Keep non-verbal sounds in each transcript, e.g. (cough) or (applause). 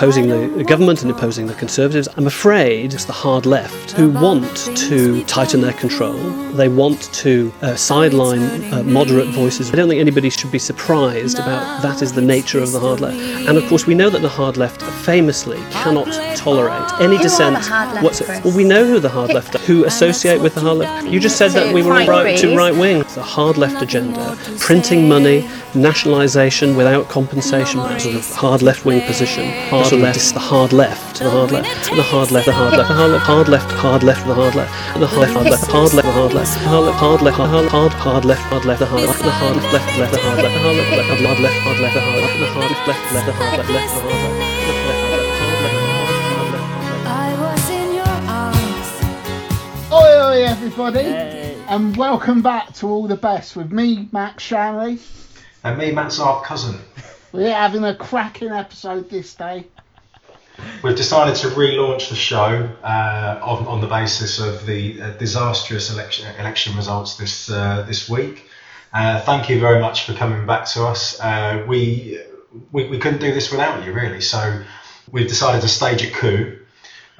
opposing the government and opposing the Conservatives. I'm afraid it's the hard left who want to tighten their control. They want to uh, sideline uh, moderate voices. I don't think anybody should be surprised about that is the nature of the hard left. And of course, we know that the hard left famously cannot tolerate any Who dissent. the what's- Chris? well, we know who the hard left are, who associate with the hard left. You just said that we were Right, right to right wing. The hard left agenda, printing money, nationalisation without compensation, that sort of hard left wing position. Hard left, it's the hard left, the hard left, the hard left, the hard left, the hard left, hard left, hard left, the hard left, and the hard left, hard left, hard left, the hard left, hard left, hard left, hard left, the hard left, the hard left, left, the hard left, the hard left, the hard left, the hard left, left, the hard left, left, left, the hard left, the hard left, hard left, hard left, hard left, the hard left, the hard left, left, left, the hard left, left, the hard left, left, left, the hard left, hard left, hard left, hard left. I was in your arms. Oi, oi, everybody, and welcome back to All the Best with me, Max Shanly. And me, Matt Zarb Cousin. We're having a cracking episode this day. We've decided to relaunch the show uh, on, on the basis of the uh, disastrous election election results this uh, this week. Uh, thank you very much for coming back to us. Uh, we, we we couldn't do this without you, really. So we've decided to stage a coup,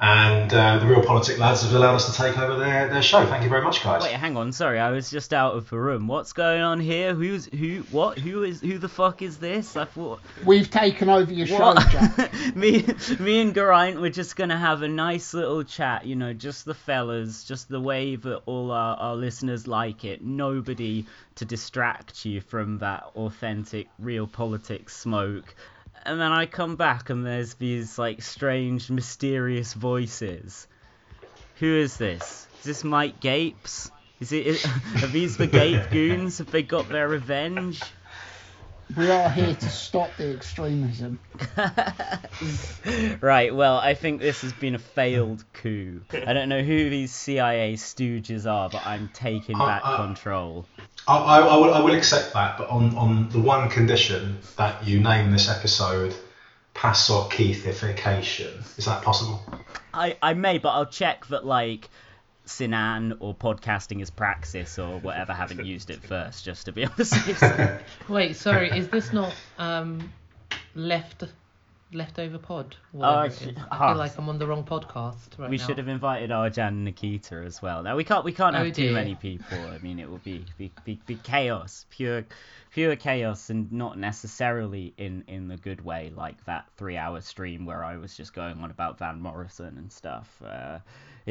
and uh, the Real Politic lads have allowed us to take over their, their show. Thank you very much, guys. Wait, hang on. Sorry, I was just out of the room. What's going on here? Who's who? What? Who is? Who the fuck is this? I thought. We've taken over your show, Jack. (laughs) me, me and Geraint, we're just gonna have a nice little chat. You know, just the fellas, just the way that all our, our listeners like it. Nobody to distract you from that authentic, real politics smoke. And then I come back and there's these like strange, mysterious voices. Who is this? Is this Mike Gapes? Is it? (laughs) Are these the Gape goons? Have they got their revenge? We are here to stop the extremism. (laughs) Right, well, I think this has been a failed coup. I don't know who these CIA stooges are, but I'm taking Uh, back uh, control. I, I, I, will, I will accept that, but on, on the one condition that you name this episode Passock Keithification. Is that possible? I, I may, but I'll check that, like, Sinan or podcasting is praxis or whatever haven't used it first, just to be on the safe side. Wait, sorry, is this not um left leftover pod? Oh, I sh- I ah. feel like I'm on the wrong podcast right we now. should have invited Arjan and Nikita as well. Now we can't we can't Oh, have too many people. I mean, it will be be, be, be chaos, pure pure chaos, and not necessarily in in the good way, like that three hour stream where I was just going on about Van Morrison and stuff. Uh, yeah,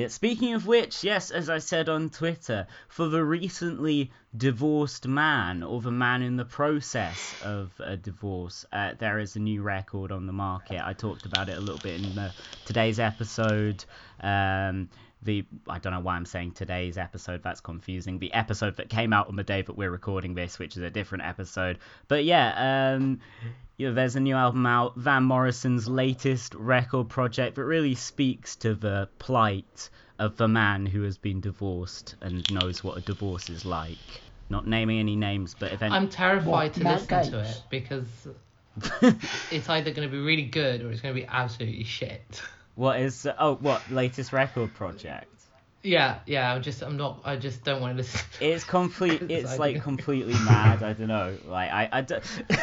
speaking of which, yes, as I said on Twitter, for the recently divorced man or the man in the process of a divorce, uh, there is a new record on the market. I talked about it a little bit in the, today's episode. Um, the I don't know why I'm saying today's episode. That's confusing. The episode that came out on the day that we're recording this, which is a different episode. But yeah, um, you know, there's a new album out, Van Morrison's latest record project that really speaks to the plight of the man who has been divorced and knows what a divorce is like. Not naming any names, but if any... I'm terrified What, to Matt listen to it because (laughs) it's either going to be really good or it's going to be absolutely shit. What is oh what latest record project? Yeah, yeah. I'm just, I'm not, I just don't want to listen. It's complete. (laughs) It's like completely mad. I don't know. Like I, I don't,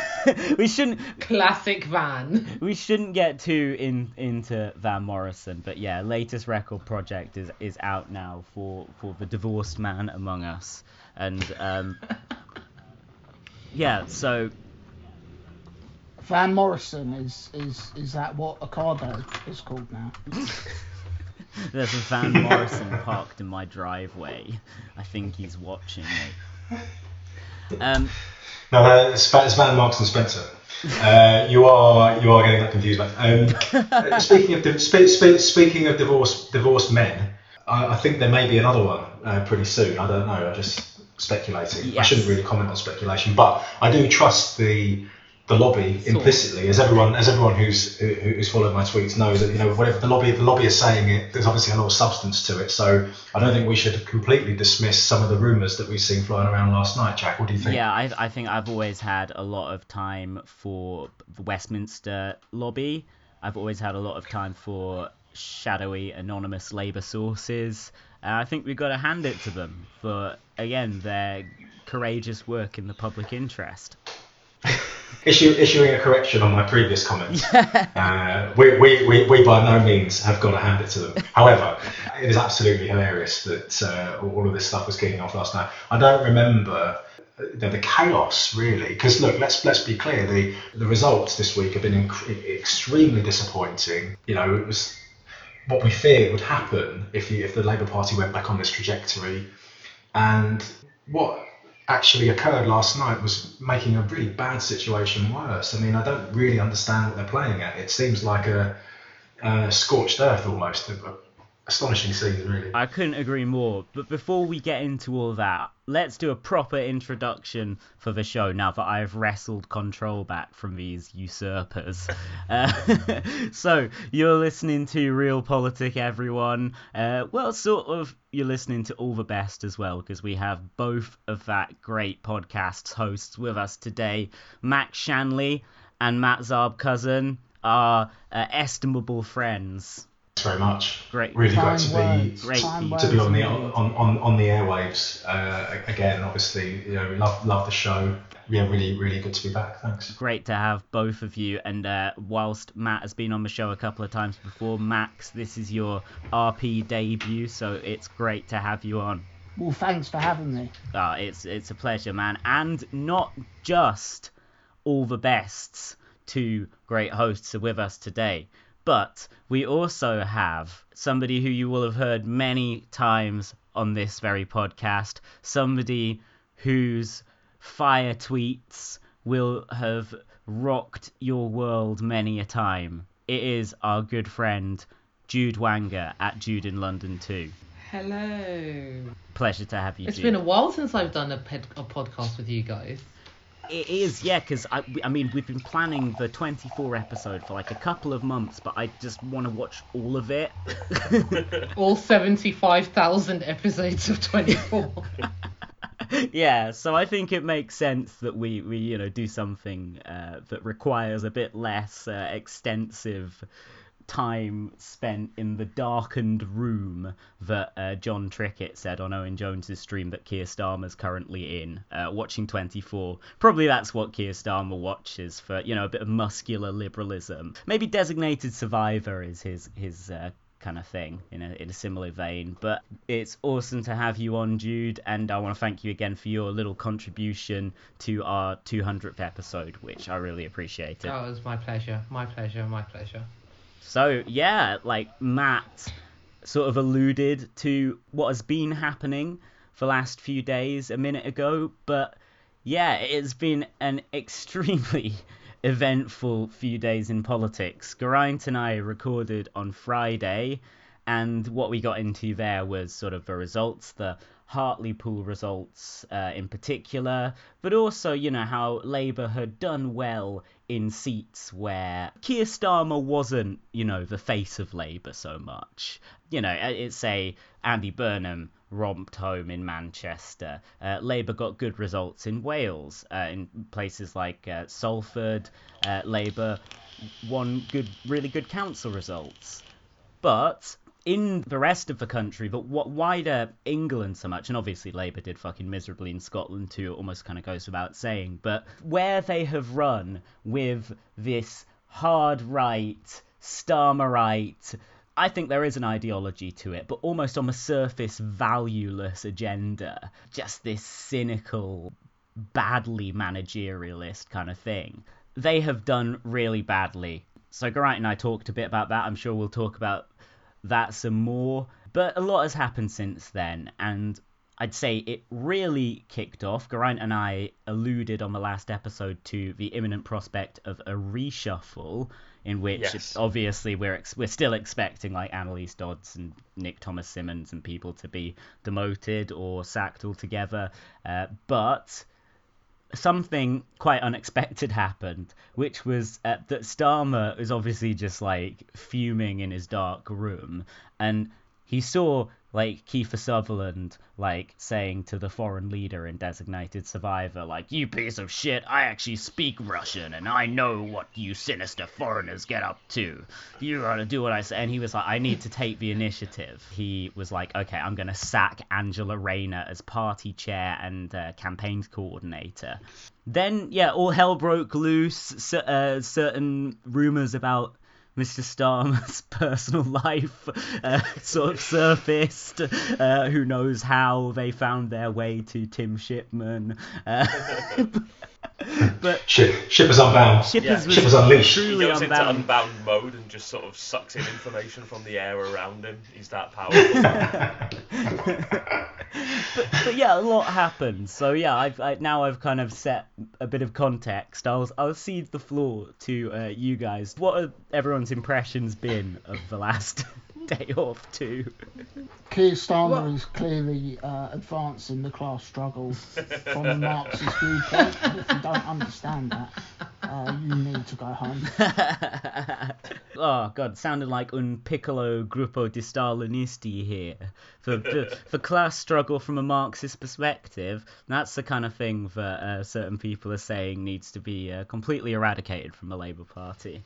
(laughs) we shouldn't. Classic Van. We shouldn't get too in into Van Morrison, but yeah, latest record project is is out now for for the divorced man among us, and um, (laughs) yeah, so Van Morrison is is is that what a Ocado is called now? (laughs) there's a Van Morrison parked in my driveway. I think he's watching me. Um, No, no it's, it's Van Marks and Spencer. Uh, you are you are getting that confused. Um, uh, (laughs) speaking of di- spe- spe- speaking of divorced divorced men, I, I think there may be another one uh, pretty soon. I don't know. I'm just speculating. I shouldn't really comment on speculation, but I do trust the the lobby implicitly, as everyone as everyone who's who- who's followed my tweets knows that you know whatever the lobby the lobby is saying it, there's obviously a lot of substance to it. So I don't think we should completely dismiss some of the rumours that we've seen flying around last night. Jack, what do you think? Yeah, I, I think I've always had a lot of time for the Westminster lobby. I've always had a lot of time for shadowy, anonymous Labour sources. And I think we've got to hand it to them for, again, their courageous work in the public interest. (laughs) Issue, issuing a correction on my previous comments. (laughs) uh, we, we, we, we by no means have got to hand it to them. (laughs) However, it is absolutely hilarious that uh, all of this stuff was kicking off last night. I don't remember the, the chaos really, because look, let's let's be clear. The the results this week have been inc- extremely disappointing. You know, it was what we feared would happen if the, if the Labour Party went back on this trajectory, and what actually occurred last night was making a really bad situation worse. I mean, I don't really understand what they're playing at. It seems like a, a scorched earth almost. A, astonishing scene, really. I couldn't agree more. But before we get into all that, let's do a proper introduction for the show now that I've wrestled control back from these usurpers. (laughs) Uh, (laughs) so, you're listening to Real Politic, everyone. Uh, well, sort of, you're listening to All the Best as well, because we have both of that great podcast's hosts with us today Max Shanly and Matt Zarb Cousin, our uh, estimable friends. Thanks very much. Great. Really Kind great to be words, Great to be on the on, on, on the airwaves uh, again. Obviously, you know, we love love the show. Yeah, really really good to be back. Thanks. great to have both of you. And uh, whilst Matt has been on the show a couple of times before, Max, this is your RP debut, so it's great to have you on. Well, thanks for having me. Uh, it's it's a pleasure, man. And not just all the bests, two great hosts are with us today, but we also have somebody who you will have heard many times on this very podcast, somebody whose fire tweets will have rocked your world many a time. It is our good friend Jude Wanga at Jude in London too. Hello. Pleasure to have you. It's Jude. been a while since I've done a, ped- a podcast with you guys. It is, yeah, because I, I mean, we've been planning the 24 episode for like a couple of months, but I just want to watch all of it. (laughs) All 75,000 episodes of 24. (laughs) yeah, so I think it makes sense that we, we you know, do something uh, that requires a bit less uh, extensive time spent in the darkened room that uh, Jon Trickett said on Owen Jones's stream that Keir Starmer's currently in, uh, watching 24. Probably that's what Keir Starmer watches for, you know, a bit of muscular liberalism. Maybe Designated Survivor is his his uh, kind of thing in a, in a similar vein. But it's awesome to have you on, Jude, and I want to thank you again for your little contribution to our 200th episode, which I really appreciated. that was my pleasure. My pleasure. My pleasure. So yeah, like Matt sort of alluded to what has been happening for the last few days a minute ago, but yeah, it's been an (laughs) extremely eventful few days in politics. Geraint and I recorded on Friday, and what we got into there was sort of the results, the Hartlepool results uh, in particular, but also, you know, how Labour had done well in seats where Keir Starmer wasn't, you know, the face of Labour so much. You know, uh, it's say Andy Burnham romped home in Manchester. Uh, Labour got good results in Wales, uh, in places like uh, Salford. Uh, Labour won good, really good council results. But in the rest of the country, but what wider England so much, and obviously Labour did fucking miserably in Scotland too, it almost kind of goes without saying, but where they have run with this hard right, Starmerite, I think there is an ideology to it, but almost on the surface, valueless agenda. Just this cynical, badly managerialist kind of thing. They have done really badly. So Geraint and I talked a bit about that. I'm sure we'll talk about that some more. But a lot has happened since then, and I'd say it really kicked off. Geraint and I alluded on the last episode to the imminent prospect of a reshuffle, in which Yes. obviously we're ex- we're still expecting like Anneliese Dodds and Nick Thomas-Symonds and people to be demoted or sacked altogether. Uh, but something quite unexpected happened, which was uh, that Starmer is obviously just like fuming in his dark room, and he saw like Kiefer Sutherland, like saying to the foreign leader in Designated Survivor, like, "You piece of shit! I actually speak Russian, and I know what you sinister foreigners get up to. You gotta do what I say." And he was like, "I need to take the initiative." He was like, "Okay, I'm gonna sack Angela Rayner as party chair and uh, campaigns coordinator." Then, yeah, all hell broke loose. C- uh, certain rumors about Mr. Starmer's (laughs) personal life uh, sort of surfaced. Uh, who knows how they found their way to Tim Shipman. (laughs) (laughs) But Ship, Shippers Unbound. Shippers was Shippers Unleashed. He truly goes into unbound. unbound mode and just sort of sucks in information from the air around him. He's that powerful. (laughs) but yeah, a lot happened. So yeah, I've I, now I've kind of set a bit of context. I'll I'll cede the floor to uh, you guys. What have everyone's impressions been of the last (laughs) day off too. Keir Starmer is clearly uh, advancing the class struggle (laughs) from a Marxist viewpoint. And if you don't understand that, uh, you need to go home. (laughs) oh god, sounded like un piccolo gruppo di Stalinisti here. For, for for class struggle from a Marxist perspective, that's the kind of thing that uh, certain people are saying needs to be uh, completely eradicated from the Labour Party.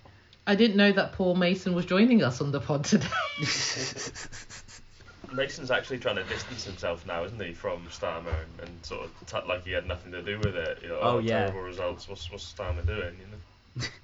I didn't know that Paul Mason was joining us on the pod today. (laughs) (laughs) Mason's actually trying to distance himself now, isn't he, from Starmer and, and sort of t- like he had nothing to do with it. You know, Oh, yeah. Terrible results. What's what's Starmer doing? You know. (laughs)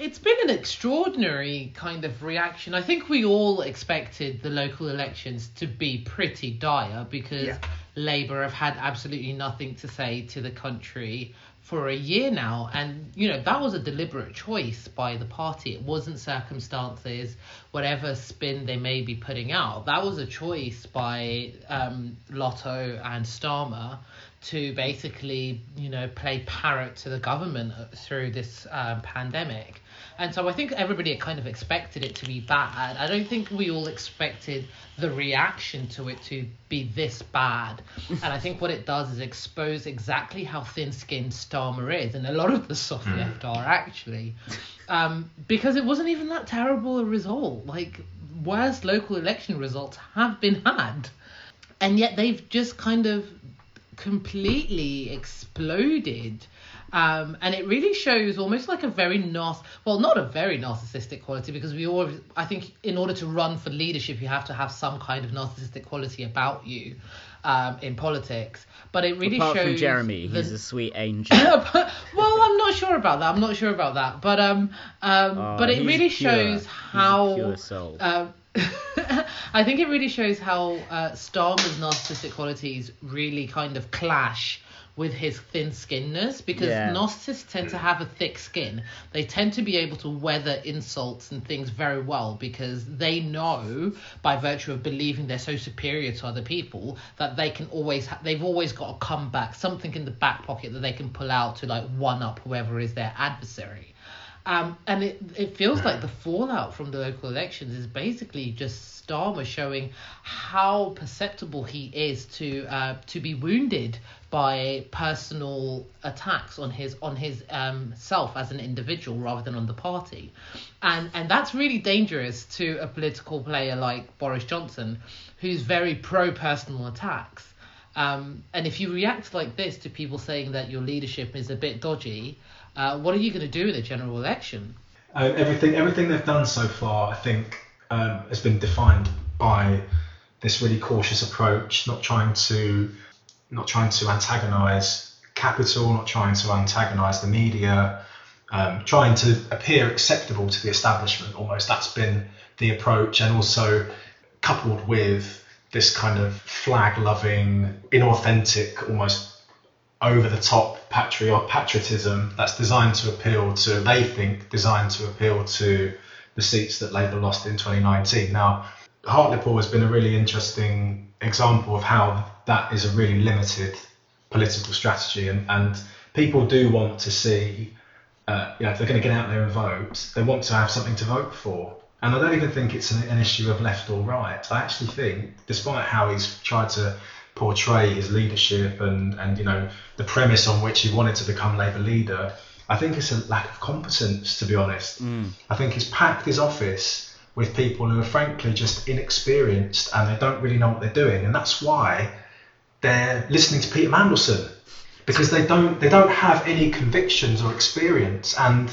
It's been an extraordinary kind of reaction. I think we all expected the local elections to be pretty dire because Yeah. Labour have had absolutely nothing to say to the country for a year now. And, you know, that was a deliberate choice by the party. It wasn't circumstances, whatever spin they may be putting out. That was a choice by um, Lotto and Starmer to basically, you know, play parrot to the government uh, through this um, pandemic. And so I think everybody kind of expected it to be bad. I don't think we all expected the reaction to it to be this bad. (laughs) and I think what it does is expose exactly how thin skinned Starmer is, and a lot of the soft left are actually. Um, because it wasn't even that terrible a result. Like, worse local election results have been had. And yet they've just kind of completely exploded. Um, and it really shows almost like a very narciss well not a very narcissistic quality because we all I think in order to run for leadership you have to have some kind of narcissistic quality about you um, in politics but it really Apart shows from Jeremy, the- he's a (laughs) sweet angel. (laughs) well, I'm not sure about that. I'm not sure about that. But um, um, Oh, but it really pure. shows how pure soul. um, (laughs) I think it really shows how uh, Starmer's narcissistic qualities really kind of clash with his thin skinness because Yeah. narcissists tend to have a thick skin. They tend to be able to weather insults and things very well because they know by virtue of believing they're so superior to other people that they can always ha- they've always got a comeback, something in the back pocket that they can pull out to like one up whoever is their adversary. Um, and it, it feels like the fallout from the local elections is basically just Starmer showing how perceptible he is to uh, to be wounded by personal attacks on his on his um, self as an individual rather than on the party, and and that's really dangerous to a political player like Boris Johnson, who's very pro personal attacks. Um, and if you react like this to people saying that your leadership is a bit dodgy, uh, what are you going to do in a general election? Um, everything everything they've done so far, I think, um, has been defined by this really cautious approach, not trying to not trying to antagonise capital, not trying to antagonise the media, um, trying to appear acceptable to the establishment. Almost that's been the approach, and also coupled with this kind of flag-loving, inauthentic, almost over the top patriot patriotism that's designed to appeal to they think designed to appeal to the seats that Labour lost in 2019. Now, Hartlepool has been a really interesting example of how that is a really limited political strategy, and, and people do want to see, uh, you know, if they're going to get out there and vote, they want to have something to vote for. And I don't even think it's an, an issue of left or right. I actually think, despite how he's tried to portray his leadership and, and you know the premise on which he wanted to become Labour leader, I think it's a lack of competence, to be honest. I think he's packed his office with people who are frankly just inexperienced and they don't really know what they're doing, and that's why they're listening to Peter Mandelson because they don't they don't have any convictions or experience and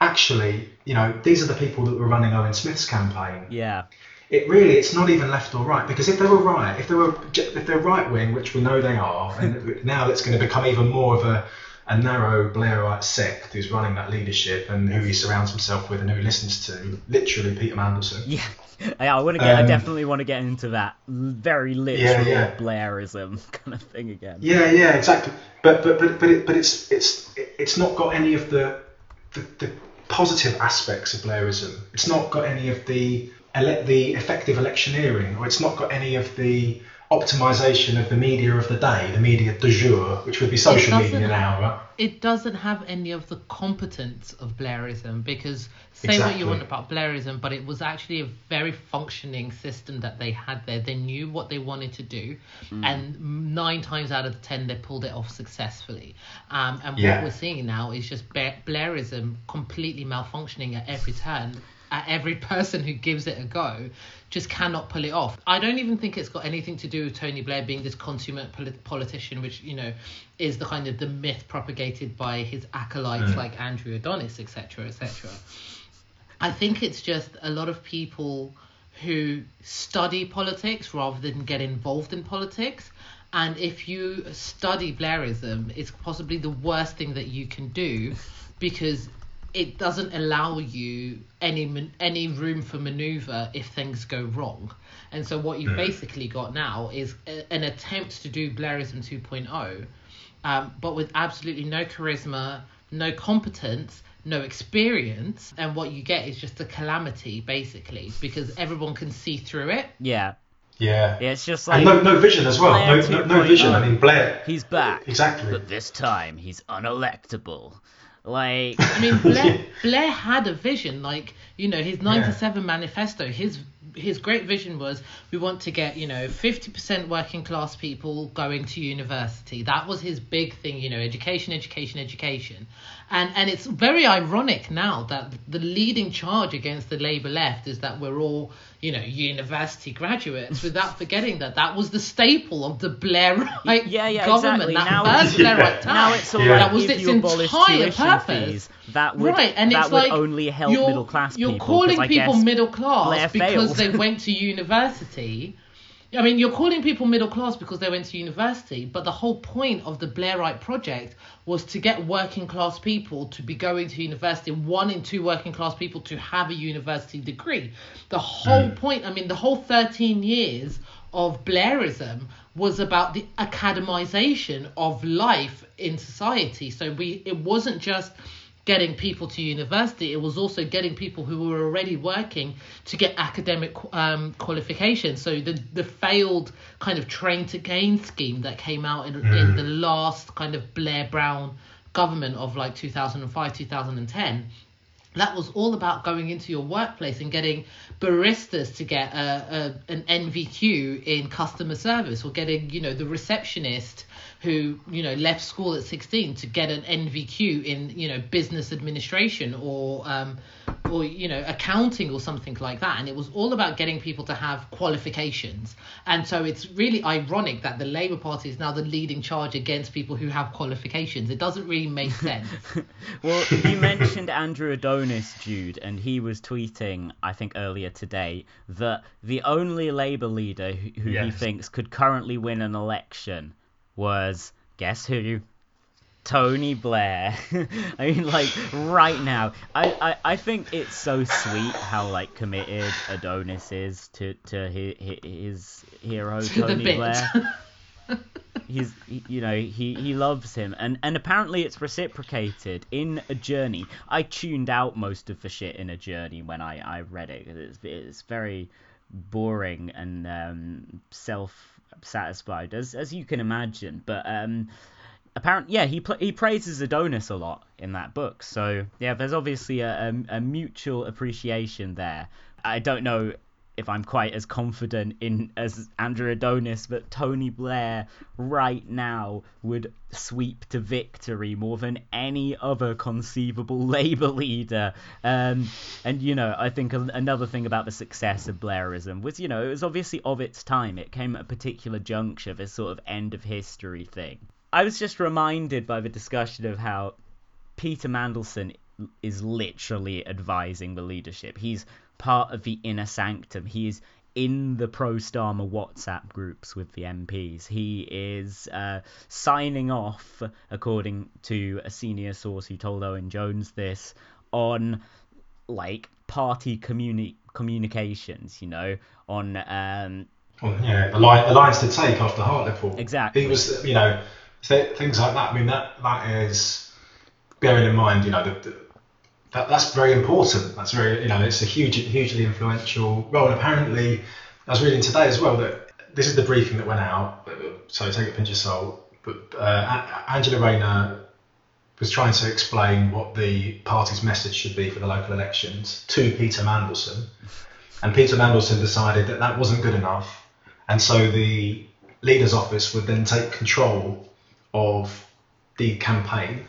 actually you know these are the people that were running Owen Smith's campaign Yeah. it really it's not even left or right because if they were right if they were if they're right wing which we know they are and (laughs) now it's going to become even more of a a narrow Blairite sect who's running that leadership and who he surrounds himself with and who he listens to literally Peter Mandelson Yeah. (laughs) Yeah, I want to get. I Um, definitely want to get into that very literal yeah. Blairism (laughs) kind of thing again. Yeah, yeah, exactly. But but but but, it, but it's it's it's not got any of the, the the positive aspects of Blairism. It's not got any of the ele- the effective electioneering, or it's not got any of the optimization of the media of the day, the media du jour, which would be social media now, right? it doesn't have any of the competence of Blairism because say what you want about Blairism, but it was actually a very functioning system that they had there. They knew what they wanted to do, and nine times out of ten they pulled it off successfully. Um, and Yeah. what we're seeing now is just Blairism completely malfunctioning at every turn. At every (laughs) person who gives it a go, just cannot pull it off. I don't even think it's got anything to do with Tony Blair being this consummate polit- politician, which you know is the kind of the myth propagated by his acolytes mm. like Andrew Adonis, etc., etc. I think it's just a lot of people who study politics rather than get involved in politics. And if you study Blairism, it's possibly the worst thing that you can do because it doesn't allow you any any room for maneuver if things go wrong. And so what you've basically got now is a, an attempt to do Blairism 2.0 um, but with absolutely no charisma, no competence, no experience, and what you get is just a calamity, basically, because everyone can see through it. Yeah. Yeah. Yeah, It's just like and no, no vision as well. No, no, no vision. I mean, Blair. he's back, Exactly. but this time he's unelectable. Like (laughs) I mean, Blair, (laughs) Blair had a vision, like you know, his '97 manifesto. His his great vision was we want to get you know 50% working class people going to university. That was his big thing, you know, education, education, education. And and it's very ironic now that the leading charge against the Labour left is that we're all you know university graduates, without forgetting that that was the staple of the Blairite yeah, yeah, government. exactly. That Now first it's- Blairite time. now it's all Yeah. that was its entire purpose. fees, that would right, and that it's would like only help middle class people. You're people. calling people middle class Blair because failed. they went to university. I mean, you're calling people middle class because they went to university, but the whole point of the Blairite project was to get working class people to be going to university, one in two working class people to have a university degree. The whole hmm. point, I mean, the whole 13 years of Blairism was about the academization of life in society. So we it wasn't just getting people to university, it was also getting people who were already working to get academic um, qualifications. So the the failed kind of train to gain scheme that came out in, in the last kind of Blair Brown government of like 2005 2010 that was all about going into your workplace and getting baristas to get a, a an NVQ in customer service or getting you know the receptionist who you know left school at 16 to get an NVQ in you know business administration or um or you know accounting or something like that. And it was all about getting people to have qualifications. And so it's really ironic that the Labour Party is now the leading charge against people who have qualifications. It doesn't really make sense. (laughs) Well, you mentioned Andrew Adonis, Jude, and he was tweeting, I think earlier today, that the only Labour leader who, who he thinks could currently win an election was, guess who? Tony Blair. (laughs) I mean, like right now, I, I, I think it's so sweet how like committed Adonis is to to his, his hero To Tony. Blair (laughs) he's you know he he loves him and and apparently it's reciprocated in a journey i tuned out most of the shit in a journey when i i read it it's, it's very boring and um self satisfied as as you can imagine. But um apparently yeah he pl- he praises adonis a lot in that book. So yeah there's obviously a, a, a mutual appreciation there. I don't know if I'm quite as confident in as Andrew Adonis that Tony Blair right now would sweep to victory more than any other conceivable (laughs) Labour leader. Um, and you know, I think another thing about the success of Blairism was, you know, it was obviously of its time. It came at a particular juncture, this sort of end of history thing. I was just reminded by the discussion of how Peter Mandelson is literally advising the leadership. He's part of the inner sanctum. He is in the pro Starmer WhatsApp groups with the MPs. He is uh, signing off, according to a senior source who told Owen Jones this, on like party communi- communications, you know, on. Um, yeah, the, line, the lines to take after Hartlepool. Exactly. He was, you know, things like that. I mean, that that is bearing in mind, you know, the, the that, that's very important. That's very, you know, it's a huge, hugely influential role. And apparently, I was reading today as well that this is the briefing that went out. So take a pinch of salt. But uh, Angela Rayner was trying to explain what the party's message should be for the local elections to Peter Mandelson, and Peter Mandelson decided that that wasn't good enough, and so the leader's office would then take control of the campaign,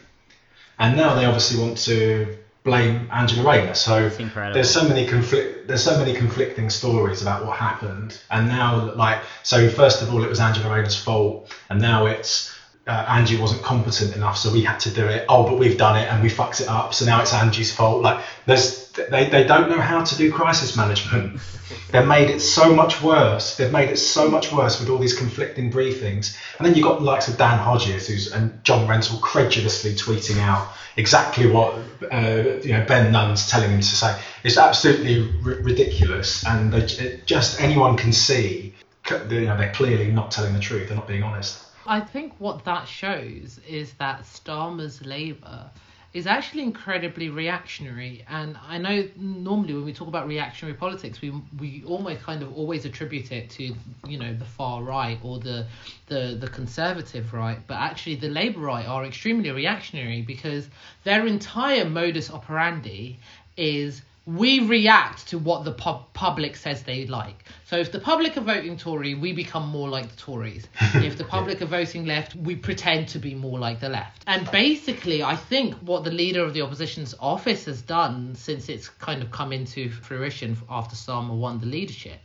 and now they obviously want to blame Angela Rayner. So there's so many conflict there's so many conflicting stories about what happened, and now like so first of all it was Angela Rayner's fault, and now it's uh, Angie wasn't competent enough, so we had to do it. Oh, but we've done it and we fucked it up, so now it's Angie's fault. Like there's they, they don't know how to do crisis management. (laughs) They've made it so much worse. They've made it so much worse with all these conflicting briefings. And then you've got the likes of Dan Hodges who's and John Rentoul credulously tweeting out exactly what uh, you know Ben Nunn's telling him to say. It's absolutely r- ridiculous, and they, just anyone can see. You know, they're clearly not telling the truth. They're not being honest. I think what that shows is that Starmer's Labour is actually incredibly reactionary. And I know normally when we talk about reactionary politics, we we almost kind of always attribute it to you know the far right or the the the conservative right, but actually the Labour right are extremely reactionary because their entire modus operandi is we react to what the pub- public says they like. So if the public are voting Tory, we become more like the Tories. (laughs) if the public are voting left, we pretend to be more like the left. And basically, I think what the leader of the opposition's office has done since it's kind of come into fruition after Starmer won the leadership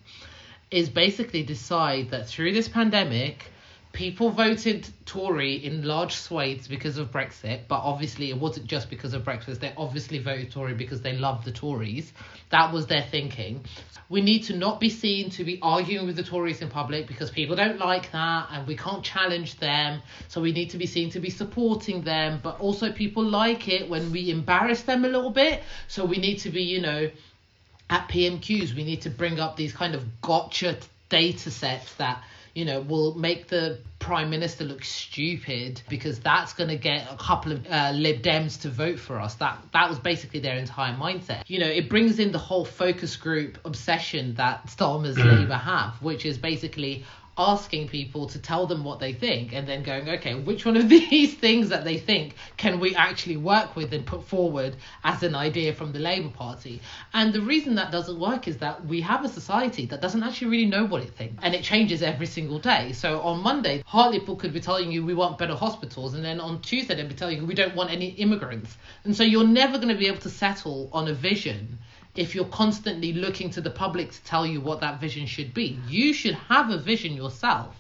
is basically decide that through this pandemic, people voted Tory in large swathes because of Brexit, but obviously it wasn't just because of Brexit. They obviously voted Tory because they love the Tories. That was their thinking. We need to not be seen to be arguing with the Tories in public because people don't like that and we can't challenge them. So we need to be seen to be supporting them, but also people like it when we embarrass them a little bit. So we need to be, you know, at PMQs, we need to bring up these kind of gotcha data sets that you know, will make the prime minister looks stupid because that's going to get a couple of uh, Lib Dems to vote for us. That that was basically their entire mindset. You know, it brings in the whole focus group obsession that Starmer's mm. Labour have, which is basically asking people to tell them what they think and then going, okay, which one of (laughs) these things that they think can we actually work with and put forward as an idea from the Labour Party? And the reason that doesn't work is that we have a society that doesn't actually really know what it thinks and it changes every single day. So on Monday, Hartlepool could be telling you we want better hospitals, and then on Tuesday, they'd be telling you we don't want any immigrants. And so you're never going to be able to settle on a vision if you're constantly looking to the public to tell you what that vision should be. You should have a vision yourself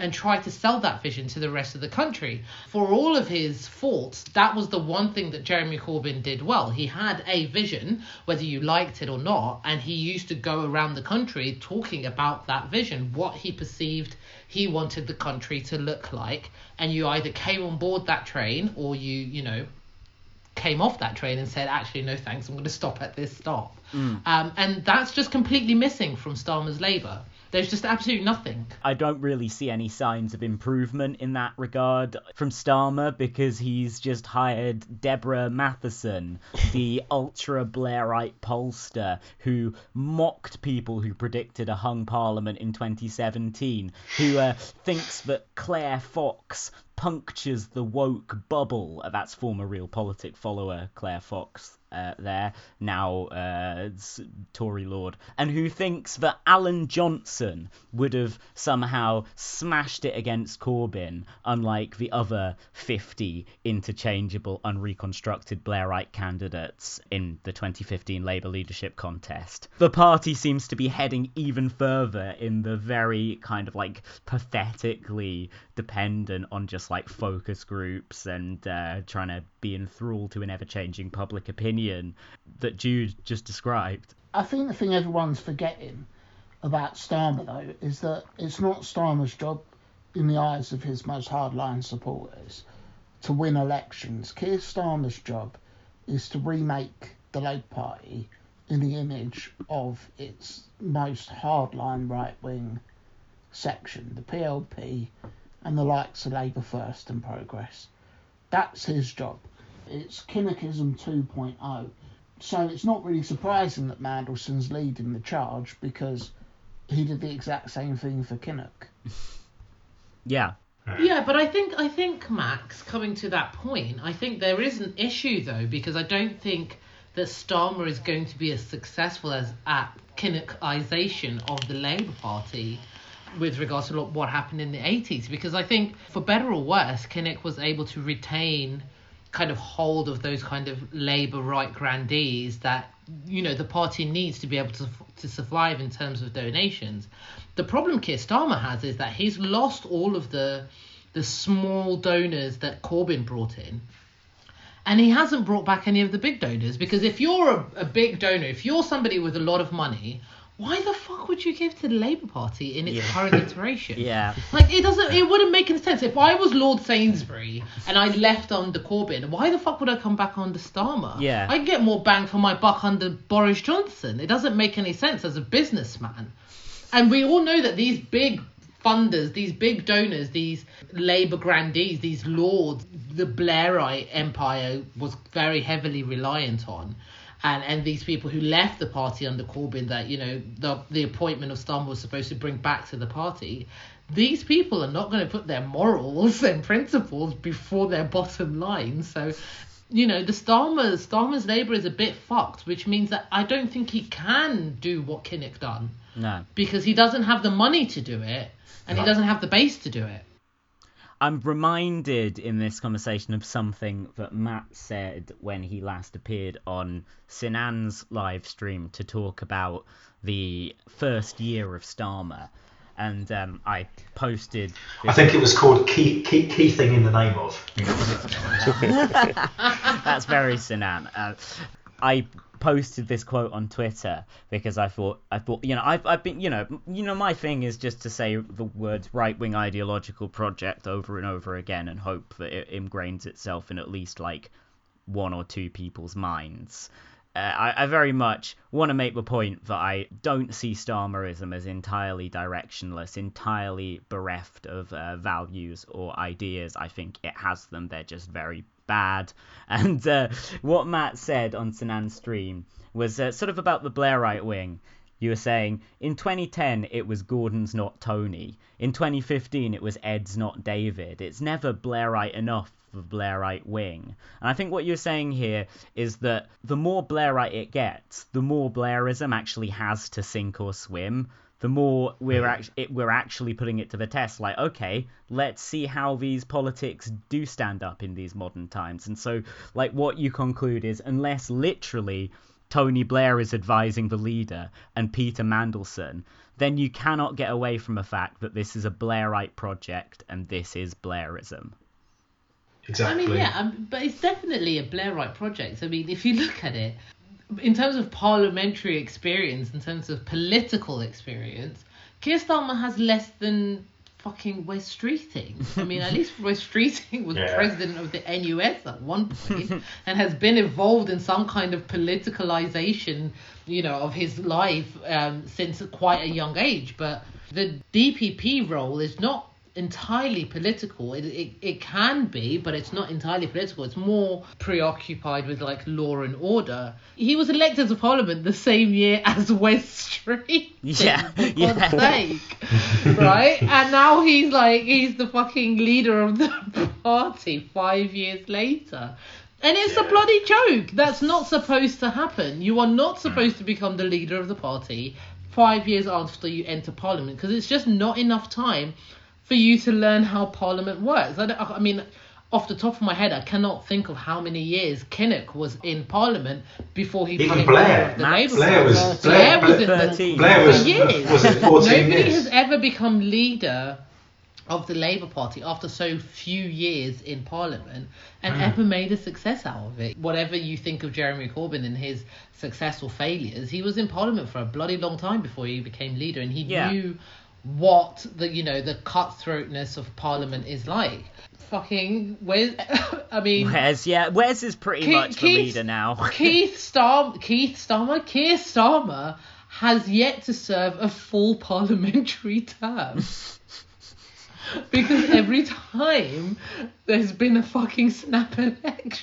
and try to sell that vision to the rest of the country. For all of his faults, that was the one thing that Jeremy Corbyn did well. He had a vision, whether you liked it or not, and he used to go around the country talking about that vision, what he perceived he wanted the country to look like. And you either came on board that train or you, you know, came off that train and said, actually, no thanks, I'm going to stop at this stop. Mm. Um, and that's just completely missing from Starmer's Labour. There's just absolutely nothing. I don't really see any signs of improvement in that regard from Starmer because he's just hired Deborah Mattinson, (laughs) the ultra Blairite pollster who mocked people who predicted a hung parliament in 2017, who uh, thinks that Claire Fox punctures the woke bubble. That's former Real Politic follower Claire Fox uh, there, now uh, Tory Lord, and who thinks that Alan Johnson would have somehow smashed it against Corbyn, unlike the other 50 interchangeable, unreconstructed Blairite candidates in the 2015 Labour leadership contest. The party seems to be heading even further in the very kind of like pathetically dependent on just like focus groups and uh, trying to be enthralled to an ever changing public opinion that Jude just described. I think the thing everyone's forgetting about Starmer though is that it's not Starmer's job, in the eyes of his most hardline supporters, to win elections. Keir Starmer's job is to remake the Labour Party in the image of its most hardline right wing section, the PLP and the likes of Labour First and Progress. That's his job. It's Kinnockism 2.0. So it's not really surprising that Mandelson's leading the charge because he did the exact same thing for Kinnock. (laughs) Yeah. Yeah, but I think I think Max coming to that point, I think there is an issue though because I don't think that Starmer is going to be as successful as at Kinnockisation of the Labour Party with regards to what happened in the 80s because I think for better or worse Kinnock was able to retain kind of hold of those kind of Labour right grandees that you know the party needs to be able to to survive in terms of donations. The problem Keir Starmer has is that he's lost all of the the small donors that Corbyn brought in. And he hasn't brought back any of the big donors because if you're a, a big donor, if you're somebody with a lot of money, why the fuck would you give to the Labour Party in its Yeah. current iteration? (laughs) Yeah. Like it doesn't it wouldn't make any sense. If I was Lord Sainsbury and I left under Corbyn, why the fuck would I come back under Starmer? Yeah. I get more bang for my buck under Boris Johnson. It doesn't make any sense as a businessman. And we all know that these big funders, these big donors, these Labour grandees, these lords, the Blairite empire was very heavily reliant on. And, and these people who left the party under Corbyn that, you know, the, the appointment of Starmer was supposed to bring back to the party, these people are not going to put their morals (laughs) and principles before their bottom line. So, you know, the Starmer, Starmer's Labour is a bit fucked, which means that I don't think he can do what Kinnock done No. because he doesn't have the money to do it and he doesn't have the base to do it. I'm reminded in this conversation of something that Matt said when he last appeared on Sinan's live stream to talk about the first year of Starmer. And um, I posted. I think it was called key, key, key thing in the name of. (laughs) (laughs) That's very Sinan. Uh, I posted this quote on Twitter because I thought I thought you know I've I've been you know you know my thing is just to say the words right wing ideological project over and over again and hope that it ingrains itself in at least like one or two people's minds. Uh, I, I very much want to make the point that I don't see Starmerism as entirely directionless, entirely bereft of uh, values or ideas. I think it has them, they're just very bad. (laughs) And uh, what Matt said on Sinan's stream was uh, sort of about the Blairite wing. You were saying in 2010 it was Gordon's not Tony. In 2015 it was Ed's not David. It's never Blairite enough for Blairite wing. And I think what you're saying here is that the more Blairite it gets, the more Blairism actually has to sink or swim. The more we're act- it, we're actually putting it to the test. Like, okay, let's see how these politics do stand up in these modern times. And so, like, what you conclude is unless literally Tony Blair is advising the leader and Peter Mandelson, then you cannot get away from the fact that this is a Blairite project and this is Blairism. Exactly. I mean, yeah, um, but it's definitely a Blairite project. I mean, if you look at it, in terms of parliamentary experience, in terms of political experience, Keir Starmer has less than fucking Wes Streeting. I mean, at least Wes Streeting was (laughs) Yeah. president of the NUS at one (laughs) point and has been involved in some kind of politicalization, you know, of his life um, since quite a young age. But the DPP role is not entirely political. It, it it can be, but it's not entirely political. It's more preoccupied with like law and order. He was elected to parliament the same year (laughs) as West Street. Yeah, (laughs) for God's yeah. sake, right? And now he's like he's the fucking leader of the (laughs) party five years later. And it's a bloody joke. That's not supposed to happen. You are not supposed to become the leader of the party five years after you enter parliament because it's just not enough time for you to learn how parliament works. I, don't- I mean, off the top of my head, I cannot think of how many years Kinnock was in parliament before he Even became Blair. leader of the Max. Labour Blair was Blair, Blair was Blair, in the- Blair was, for years. was it 14 Nobody years? has ever become leader of the Labour Party after so few years in Parliament and Hmm. ever made a success out of it. Whatever you think of Jeremy Corbyn and his successful failures, he was in Parliament for a bloody long time before he became leader and he Yeah. knew what the you know the cutthroatness of Parliament is like. Fucking where (laughs) I mean Wes, yeah, Wes is pretty Keith- much the Keith- leader now. (laughs) Keith Star Keith Starmer Keir Starmer has yet to serve a full parliamentary term. (laughs) because every time there's been a fucking snap election.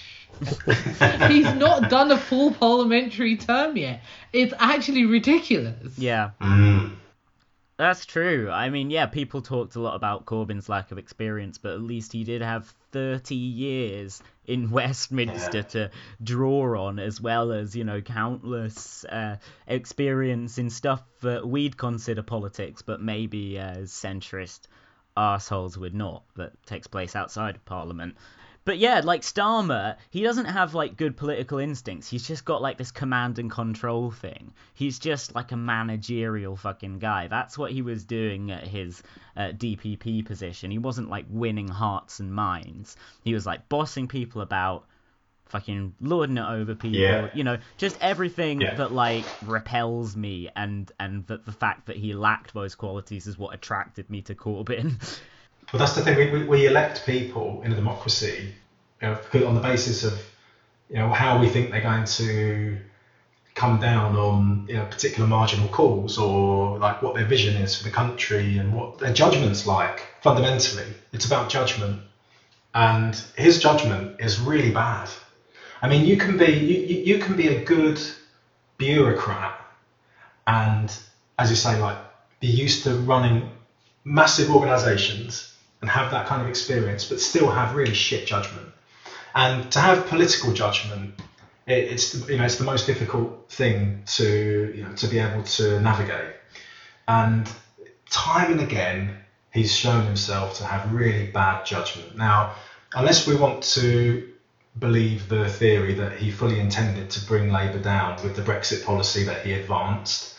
He's not done a full parliamentary term yet. It's actually ridiculous. yeah, Mm. That's true. I mean, yeah, people talked a lot about Corbyn's lack of experience, but at least he did have 30 years in (laughs) Westminster Yeah. to draw on, as well as, you know, countless uh, experience in stuff that we'd consider politics, but maybe centrist assholes would not, that takes place outside of Parliament. But yeah, like Starmer, he doesn't have like good political instincts. He's just got like this command and control thing. He's just like a managerial fucking guy. That's what he was doing at his uh, DPP position. He wasn't like winning hearts and minds. He was like bossing people about, fucking lording it over people. Yeah. You know, just everything Yeah. that like repels me, and and that the fact that he lacked those qualities is what attracted me to Corbyn. (laughs) Well, that's the thing. We, we, we elect people in a democracy you know, on the basis of you know how we think they're going to come down on you know particular marginal calls or like what their vision is for the country and what their judgment's like. Fundamentally, it's about judgment, and his judgment is really bad. I mean, you can be you, you can be a good bureaucrat and as you say, like be used to running massive organisations and have that kind of experience, but still have really shit judgment. And to have political judgment, it, it's the- you know it's the most difficult thing to you know to be able to navigate. And time and again, he's shown himself to have really bad judgment. Now, unless we want to believe the theory that he fully intended to bring Labour down with the Brexit policy that he advanced,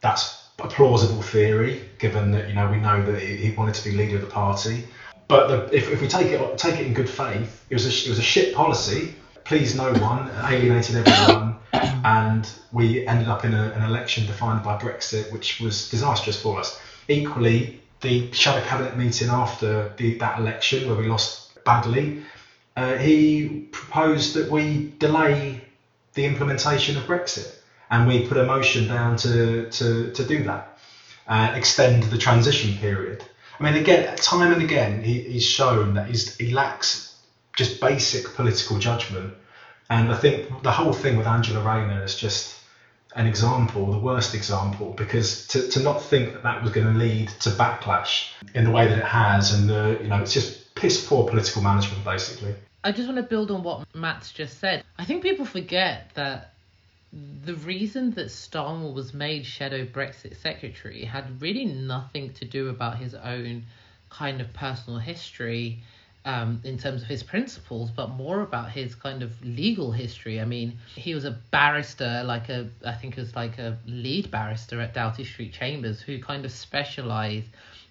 that's a plausible theory, given that you know we know that he, he wanted to be leader of the party. But the, if, if we take it take it in good faith, it was a, it was a shit policy, pleased no one, alienated everyone, (coughs) and we ended up in a, an election defined by Brexit, which was disastrous for us. Equally, the shadow cabinet meeting after the, that election, where we lost badly, uh, he proposed that we delay the implementation of Brexit, and we put a motion down to, to, to do that, uh, extend the transition period. I mean, again, time and again, he, he's shown that he's, he lacks just basic political judgment, and I think the whole thing with Angela Rayner is just an example, the worst example, because to, to not think that that was going to lead to backlash in the way that it has, and the, you know, it's just piss poor political management, basically. I just want to build on what Matt's just said. I think people forget that the reason that Starmer was made shadow Brexit secretary had really nothing to do about his own kind of personal history um, in terms of his principles, but more about his kind of legal history. I mean, he was a barrister, like a, I think it was like a lead barrister at Doughty Street Chambers, who kind of specialised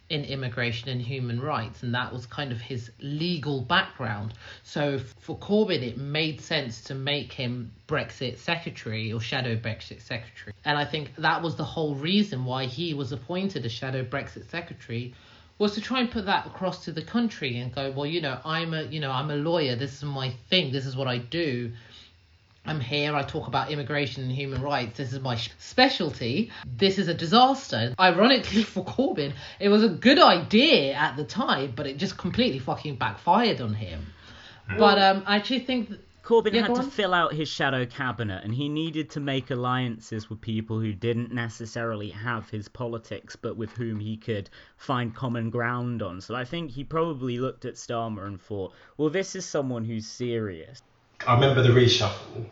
in immigration and human rights, and that was kind of his legal background. So for Corbyn, it made sense to make him Brexit secretary or shadow Brexit secretary. And I think that was the whole reason why he was appointed a shadow Brexit secretary was to try and put that across to the country and go, well, you know, I'm a, you know, I'm a lawyer. This is my thing. This is what I do. I'm here, I talk about immigration and human rights. This is my specialty. This is a disaster. Ironically, (laughs) for Corbyn, it was a good idea at the time, but it just completely fucking backfired on him. But um, I actually think. That, Corbyn Yeah, had to fill out his shadow cabinet, and he needed to make alliances with people who didn't necessarily have his politics, but with whom he could find common ground on. So I think he probably looked at Starmer and thought, well, this is someone who's serious. I remember the reshuffle,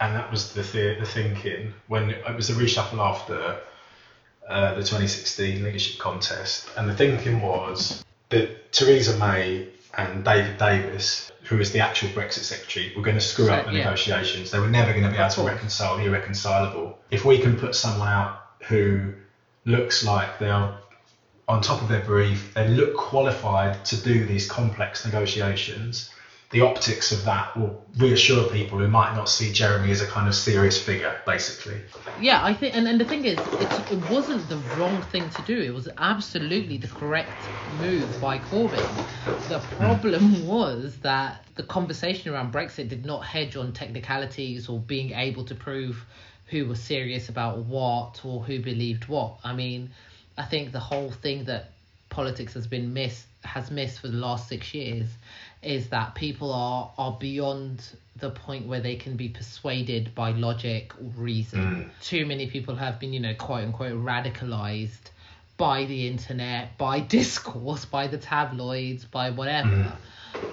and that was the the, the thinking when it was the reshuffle after uh, the 2016 leadership contest, and the thinking was that Theresa May and David Davis, who was the actual Brexit secretary, were going to screw up the Yeah. negotiations. They were never going to be able to reconcile the irreconcilable. If we can put someone out who looks like they are on top of their brief, they look qualified to do these complex negotiations. The optics of that will reassure people who might not see Jeremy as a kind of serious figure, basically. Yeah, I think, and, and the thing is, it, it wasn't the wrong thing to do. It was absolutely the correct move by Corbyn. The problem hmm. was that the conversation around Brexit did not hedge on technicalities or being able to prove who was serious about what or who believed what. I mean, I think the whole thing that politics has been missed has missed for the last six years is that people are are beyond the point where they can be persuaded by logic or reason. Too many people have been, you know, quote unquote radicalized by the internet, by (laughs) discourse, by the tabloids, by whatever.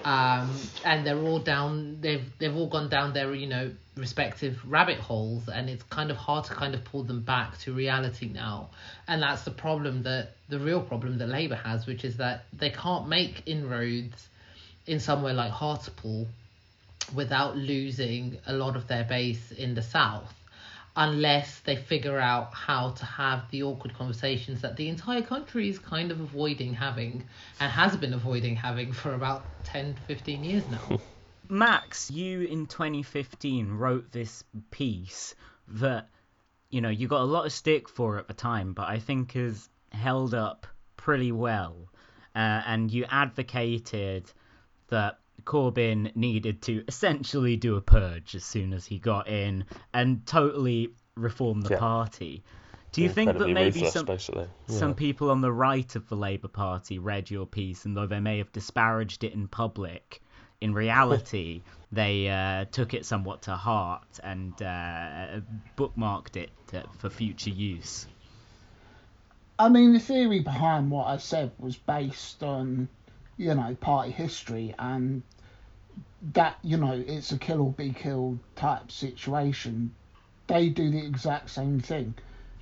Um, and they're all down they've they've all gone down their, you know, respective rabbit holes and it's kind of hard to kind of pull them back to reality now. And that's the problem that the real problem that Labour has, which is that they can't make inroads in somewhere like Hartlepool without losing a lot of their base in the south unless they figure out how to have the awkward conversations that the entire country is kind of avoiding having and has been avoiding having for about 10 15 years now (laughs) Max, you in 2015 wrote this piece that, you know, you got a lot of stick for at the time, but I think has held up pretty well. Uh, and you advocated that Corbyn needed to essentially do a purge as soon as he got in and totally reform the Yeah. party. Do you think that maybe ruthless, some basically. some Yeah. people on the right of the Labour Party read your piece, and though they may have disparaged it in public, in reality (laughs) they uh, took it somewhat to heart and uh, bookmarked it to, for future use. I mean, the theory behind what I said was based on, you know, party history and that, you know, it's a kill or be killed type situation. They do the exact same thing.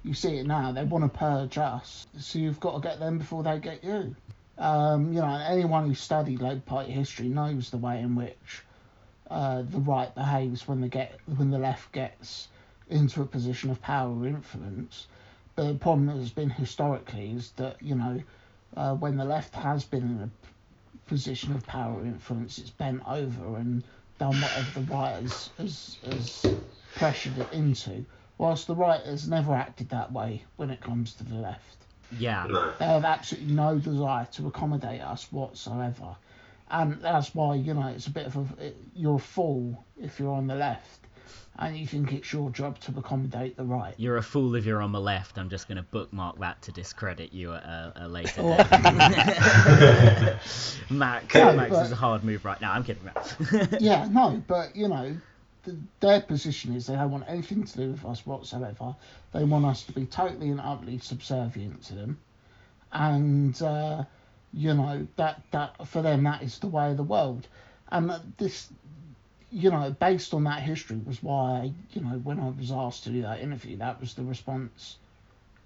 You see it now, they want to purge us, so you've got to get them before they get you. Um, you know, anyone who studied Labour Party history knows the way in which uh, the right behaves when they get when the left gets into a position of power or influence. But the problem has been historically is that you know uh, when the left has been in a position of power or influence, it's bent over and done whatever the right has, has, has pressured it into. Whilst the right has never acted that way when it comes to the left. Yeah. No. They have absolutely no desire to accommodate us whatsoever. And that's why, you know, it's a bit of a. It, you're a fool if you're on the left and you think it's your job to accommodate the right. You're a fool if you're on the left. I'm just going to bookmark that to discredit you at a, a later date. (laughs) Max, No, Max but- is a hard move right now. I'm kidding, Max. (laughs) yeah, no, but, you know, th their position is they don't want anything to do with us whatsoever. They want us to be totally and utterly subservient to them. And, uh, you know, that, that for them, that is the way of the world. And this, you know, based on that history was why, you know, when I was asked to do that interview, that was the response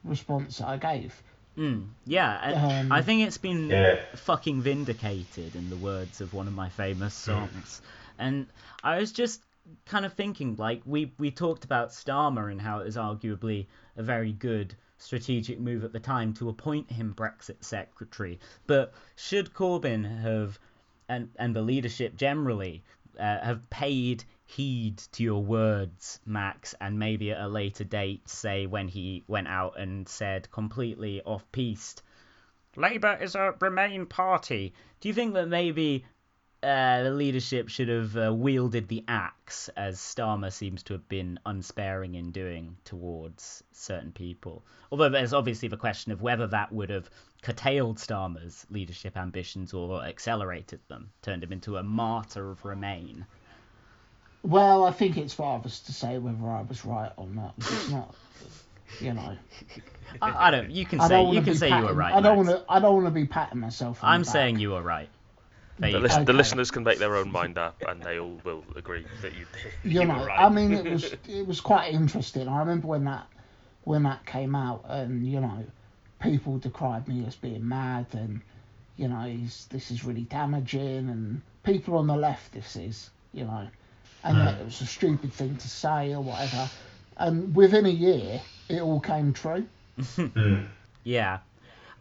response that I gave. Mm, yeah, Um, I think it's been Yeah. fucking vindicated in the words of one of my famous songs. And I was just kind of thinking, like we we talked about Starmer and how it was arguably a very good strategic move at the time to appoint him Brexit secretary. But should Corbyn have and and the leadership generally uh, have paid heed to your words, Max, and maybe at a later date, say when he went out and said completely off piste, Labour is a Remain party. Do you think that maybe uh, the leadership should have uh, wielded the axe, as Starmer seems to have been unsparing in doing towards certain people? Although there's obviously the question of whether that would have curtailed Starmer's leadership ambitions or accelerated them, turned him into a martyr of Remain. Well, I think it's for others to say whether I was right or not. It's not, you know. I, I don't. You can I say you can say you were right. I don't want to. I don't want to be patting myself. On I'm the back. saying you were right. There The, you lis- go. the listeners can make their own mind up, and they all will agree that you, you you know, were right. I mean, it was it was quite interesting. I remember when that when that came out, and you know, people decried me as being mad, and you know, he's, this is really damaging, and people on the left, this is, you know, and that it was a stupid thing to say or whatever. And within a year, it all came true. (laughs) Hmm. Hmm. Yeah,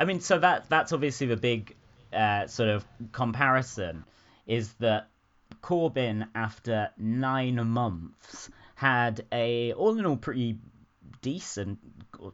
I mean, so that that's obviously the big uh, sort of comparison is that Corbyn, after nine months, had a all in all pretty decent,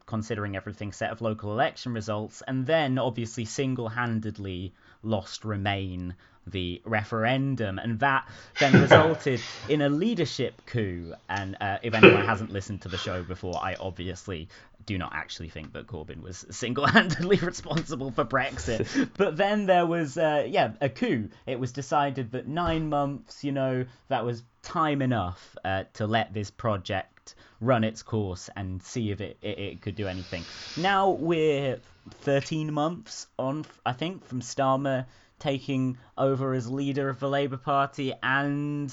considering everything, set of local election results, and then obviously single-handedly lost Remain the referendum, and that then (laughs) resulted in a leadership coup. And uh, if anyone hasn't listened to the show before, I obviously do not actually think that Corbyn was single-handedly (laughs) responsible for Brexit. (laughs) but then there was, uh, yeah, a coup. It was decided that nine months, you know, that was time enough uh, to let this project run its course and see if it, it, it could do anything. Now we're 13 months on, I think, from Starmer taking over as leader of the Labour Party, and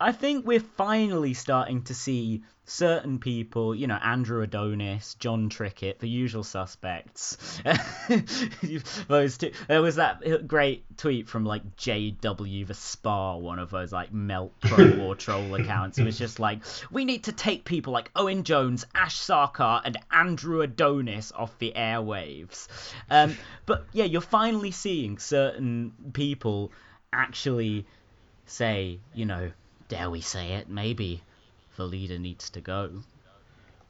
I think we're finally starting to see certain people, you know, Andrew Adonis, Jon Trickett, the usual suspects. (laughs) those two. There was that great tweet from like JW the Spa, one of those like melt pro (laughs) war troll accounts. It was just like, we need to take people like Owen Jones, Ash Sarkar, and Andrew Adonis off the airwaves. Um, but yeah, you're finally seeing certain people actually say, you know, dare we say it, maybe the leader needs to go.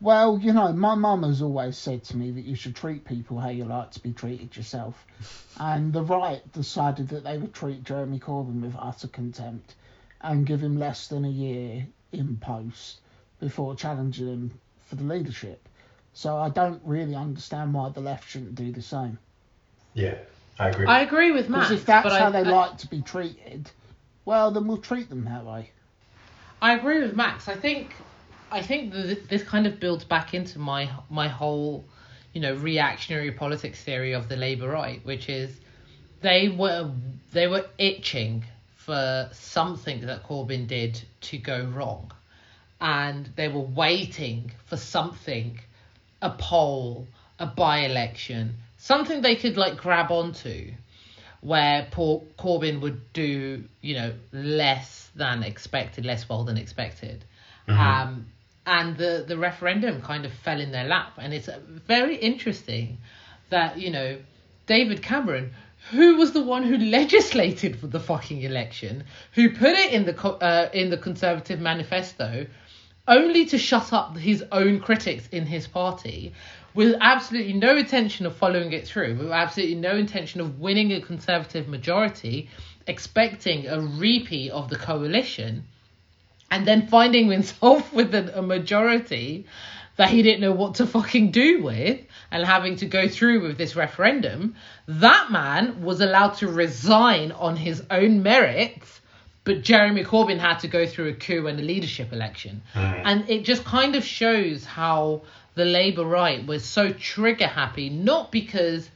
Well, you know, my mum has always said to me that you should treat people how you like to be treated yourself. (laughs) And the right decided that they would treat Jeremy Corbyn with utter contempt and give him less than a year in post before challenging him for the leadership. So I don't really understand why the left shouldn't do the same. Yeah, I agree. I agree with Matt. Because if that's but how I, they I, like to be treated, well, then we'll treat them that way. I agree with Max. I think I think that this kind of builds back into my my whole, you know, reactionary politics theory of the Labour right, which is they were they were itching for something that Corbyn did to go wrong, and they were waiting for something, a poll, a by-election, something they could like grab onto, where Paul Corbyn would do, you know, less than expected, less well than expected. Um, and the, the referendum kind of fell in their lap. And it's very interesting that, you know, David Cameron, who was the one who legislated for the fucking election, who put it in the co- uh, in the Conservative manifesto, only to shut up his own critics in his party, with absolutely no intention of following it through, with absolutely no intention of winning a Conservative majority, expecting a repeat of the coalition, and then finding (laughs) himself with a, a majority that he didn't know what to fucking do with and having to go through with this referendum, that man was allowed to resign on his own merits, but Jeremy Corbyn had to go through a coup and a leadership election. Mm. And it just kind of shows how the Labour right was so trigger happy, not because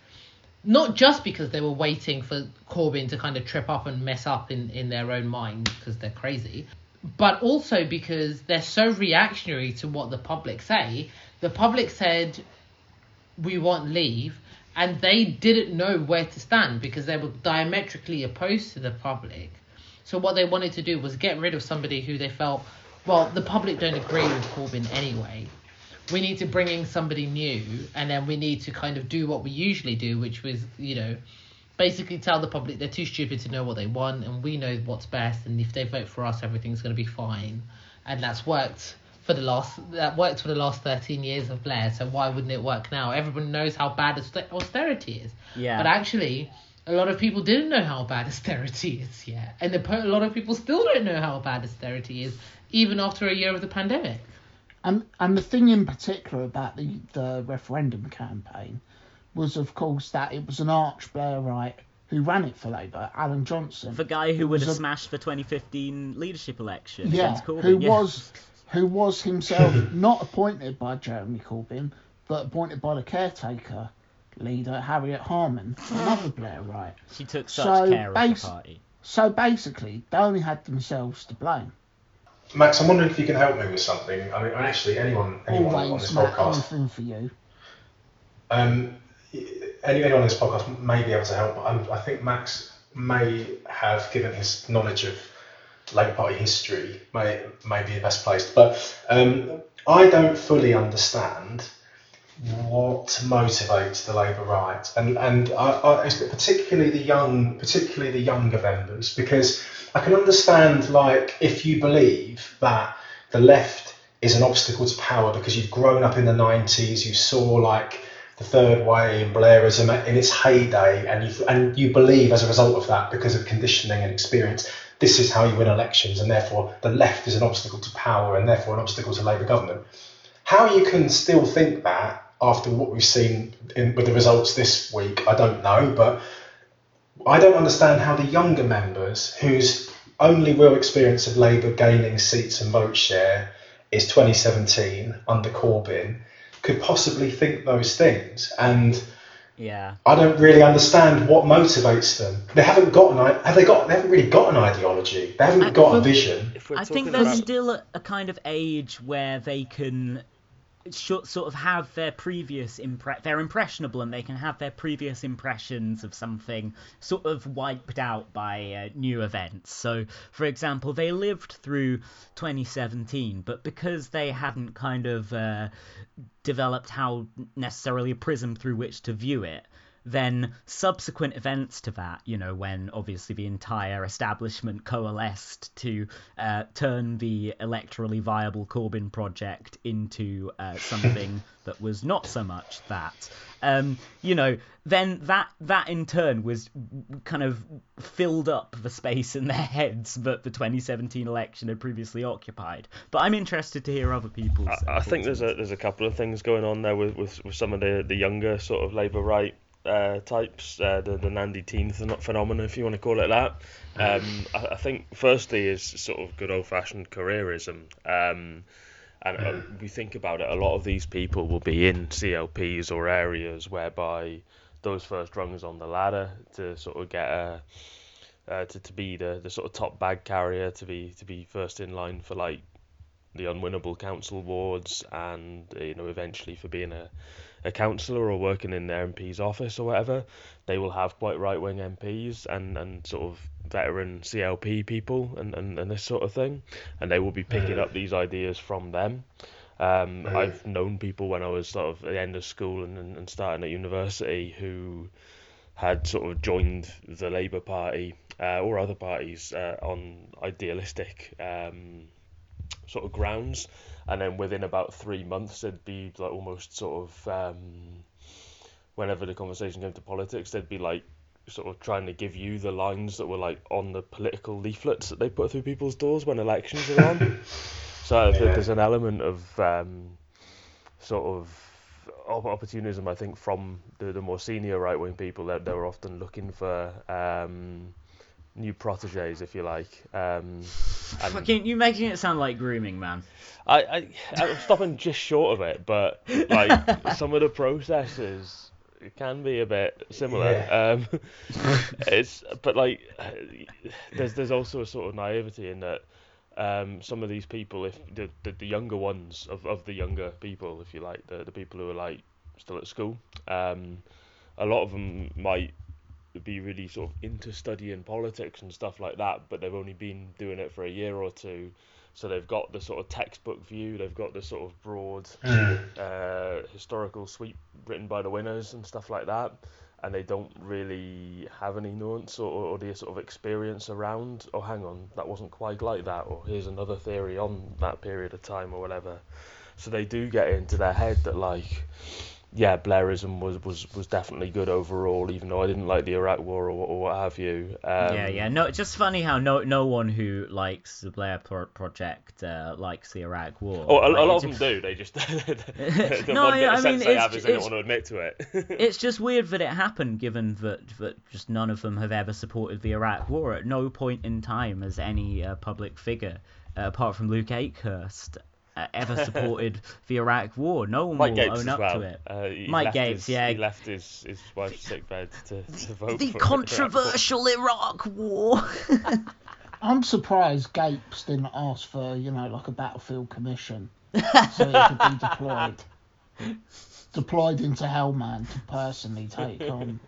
not just because they were waiting for Corbyn to kind of trip up and mess up in, in their own mind because they're crazy, but also because they're so reactionary to what the public say. The public said, we want leave, and they didn't know where to stand because they were diametrically opposed to the public. So what they wanted to do was get rid of somebody who they felt, well, the public don't agree with Corbyn anyway. We need to bring in somebody new, and then we need to kind of do what we usually do, which was, you know, basically tell the public they're too stupid to know what they want, and we know what's best, and if they vote for us, everything's going to be fine. And that's worked for the last that worked for the last 13 years of Blair. So why wouldn't it work now? Everyone knows how bad austerity is. Yeah. But actually, a lot of people didn't know how bad austerity is yet, and a lot of people still don't know how bad austerity is, even after a year of the pandemic. And and the thing in particular about the, the referendum campaign was, of course, that it was an arch Blairite who ran it for Labour, Alan Johnson. The guy who would have a- smashed the 2015 leadership election yeah, against Corbyn. who yeah. was who was himself (laughs) not appointed by Jeremy Corbyn, but appointed by the caretaker leader, Harriet Harman, another (sighs) Blairite. She took such So, care of basi- the party. So basically, they only had themselves to blame. Max, I'm wondering if you can help me with something. I mean, actually, anyone, anyone on this Always, Matt, podcast, anything for you. um, anyone on this podcast may be able to help. I, I think Max may have, given his knowledge of Labour Party history, may may be the best placed. But um, I don't fully understand what motivates the Labour right, and and I, I, particularly the young, particularly the younger members, because I can understand like if you believe that the left is an obstacle to power because you've grown up in the 90s, you saw like the third way and Blairism in its heyday, and you and you believe as a result of that because of conditioning and experience, this is how you win elections, and therefore the left is an obstacle to power, and therefore an obstacle to Labour government. How you can still think that after what we've seen in, with the results this week, I don't know, but I don't understand how the younger members, whose only real experience of Labour gaining seats and vote share is 2017 under Corbyn, could possibly think those things. And Yeah. I don't really understand what motivates them. They haven't got an have they got they haven't really got an ideology. They haven't I- got a vision. If we're I think there's about- still a, a kind of age where they can sh- sort of have their previous impre- they're impressionable and they can have their previous impressions of something sort of wiped out by uh, new events. So, for example, they lived through 2017, but because they hadn't kind of uh, developed how necessarily a prism through which to view it, then subsequent events to that, you know, when obviously the entire establishment coalesced to uh, turn the electorally viable Corbyn project into uh, (laughs) something that was not so much that, um, you know, then that that in turn was kind of filled up the space in their heads that the 2017 election had previously occupied. But I'm interested to hear other people's. I, I think there's a there's a couple of things going on there with, with, with some of the, the younger sort of Labour right uh, types, uh, the the Nandy teen phen- phenomenon, if you want to call it that. Um, I, I think firstly is sort of good old fashioned careerism. Um, and uh, we think about it, a lot of these people will be in CLPs or areas whereby those first rungs on the ladder to sort of get a uh, to, to be the, the sort of top bag carrier to be to be first in line for like the unwinnable council wards and uh, you know eventually for being a, a councillor or working in their MP's office or whatever they will have quite right wing MPs and, and sort of veteran CLP people and, and, and this sort of thing and they will be picking up these ideas from them. Um, I've known people when I was sort of at the end of school and, and, and starting at university who had sort of joined the Labour Party uh, or other parties uh, on idealistic um, sort of grounds, and then within about three months, it'd be like almost sort of um, whenever the conversation came to politics, they'd be like sort of trying to give you the lines that were like on the political leaflets that they put through people's doors when elections are on. (laughs) so Yeah. there's an element of um, sort of opportunism, I think, from the, the more senior right wing people that they were often looking for um, new proteges, if you like. Um, Fucking, you making it sound like grooming, man. I, I, I'm stopping just short of it, but like (laughs) some of the processes can be a bit similar. Um, it's but like there's there's also a sort of naivety in that um, some of these people, if the, the, the younger ones of, of the younger people, if you like, the, the people who are like still at school, um, a lot of them might be really sort of into studying politics and stuff like that, but they've only been doing it for a year or two. So they've got the sort of textbook view, they've got the sort of broad uh, historical sweep written by the winners and stuff like that, and they don't really have any nuance or, or the sort of experience around. Oh, hang on, that wasn't quite like that, or here's another theory on that period of time or whatever. So they do get into their head that like, yeah, Blairism was was was definitely good overall, even though I didn't like the Iraq War or, or what have you. Um, yeah, yeah. No, just funny how no no one who likes the Blair pro- Project uh, likes the Iraq War. Oh, a, Like, a lot of them do. They just (laughs) (laughs) the No, one bit I of mean, they it's- have is they don't want to admit to it. (laughs) it's just weird that it happened, given that that just none of them have ever supported the Iraq War. At no point in time has any uh, public figure, uh, apart from Luke Akehurst, ever supported (laughs) the Iraq War. No one Mike will Gapes own up well. to it. Uh, Mike left Gapes, his, yeah. He left his, his wife's sickbed to, to vote The for controversial Iraq War. (laughs) I'm surprised Gapes didn't ask for, you know, like a battlefield commission so he could be deployed. (laughs) Deployed into Helmand to personally take on.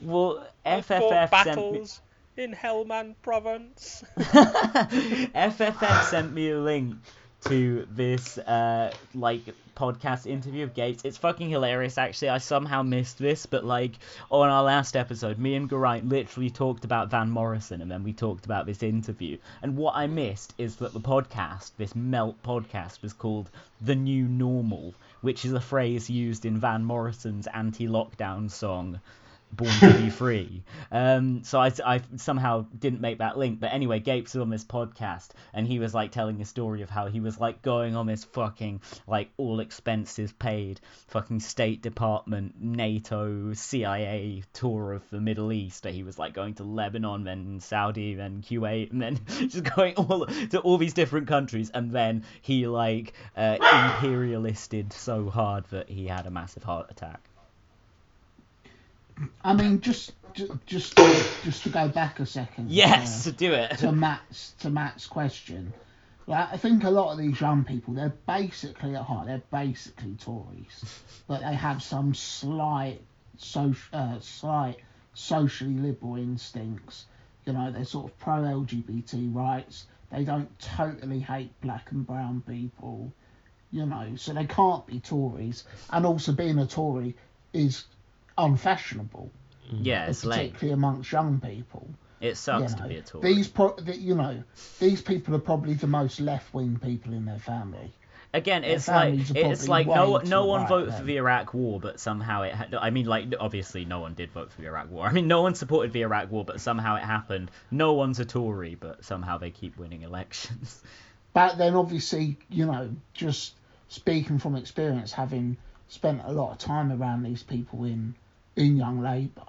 well, I've fought FFF sent me, battles in Helmand province. FFF sent me a link to this uh like podcast interview of Gapes. It's fucking hilarious actually. I somehow missed this, but like on our last episode, me and Geraint literally talked about Van Morrison and then we talked about this interview. And what I missed is that the podcast, this melt podcast, was called The New Normal, which is a phrase used in Van Morrison's anti-lockdown song Born to Be Free. Um, so I, I somehow didn't make that link. But anyway, Gapes was on this podcast and he was like telling a story of how he was like going on this fucking like all expenses paid fucking State Department, NATO, CIA tour of the Middle East. He was like going to Lebanon, then Saudi, then Kuwait, (laughs) and then just going all to all these different countries. And then he like uh, imperialisted so hard that he had a massive heart attack. I mean, just just to, just to go back a second. Yes, uh, do it. to Matt's to Matt's question. Like, I think a lot of these young people, they're basically at heart, they're basically Tories, but they have some slight, so, uh, slight socially liberal instincts. You know, they're sort of pro LGBT rights. They don't totally hate black and brown people. You know, so they can't be Tories. And also, being a Tory is unfashionable, mm. Yeah, it's late. particularly amongst young people. It sucks You to be a Tory. These, pro- the, you know, these people are probably the most left-wing people in their family. Again, it's like it's like no no one right voted for the Iraq War, but somehow it. Ha- I mean, like obviously no one did vote for the Iraq War. I mean, no one supported the Iraq War, but somehow it happened. No one's a Tory, but somehow they keep winning elections. (laughs) But then, obviously, you know, just speaking from experience, having spent a lot of time around these people in in Young Labour,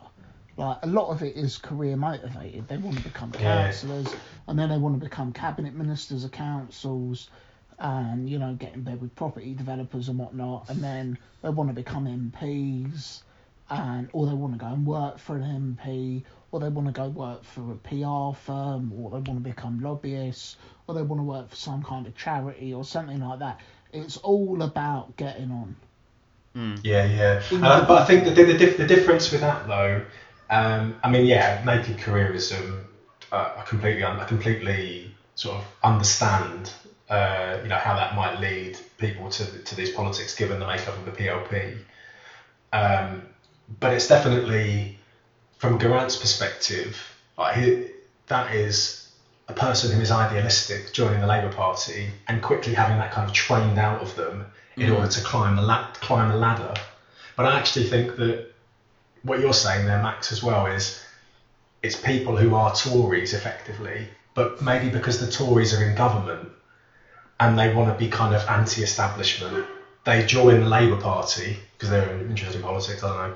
like a lot of it is career motivated. They want to become Yeah. councillors, and then they want to become cabinet ministers of councils, and you know, get in bed with property developers and whatnot, and then they want to become MPs, and or they want to go and work for an MP, or they want to go work for a PR firm, or they want to become lobbyists, or they want to work for some kind of charity or something like that. It's all about getting on. Yeah, yeah. Uh, but I think the, the, the, the difference with that though, um, I mean, yeah, naked careerism, uh, I completely, I completely sort of understand, uh, you know, how that might lead people to to these politics given the makeup of the PLP. Um, but it's definitely, from Geraint's perspective, like he, that is a person who is idealistic joining the Labour Party and quickly having that kind of trained out of them in mm. order to climb a, la- climb the ladder. But I actually think that what you're saying there, Max, as well, is it's people who are Tories effectively, but maybe because the Tories are in government and they want to be kind of anti-establishment, they join the Labour Party because they're interested in politics. I don't know,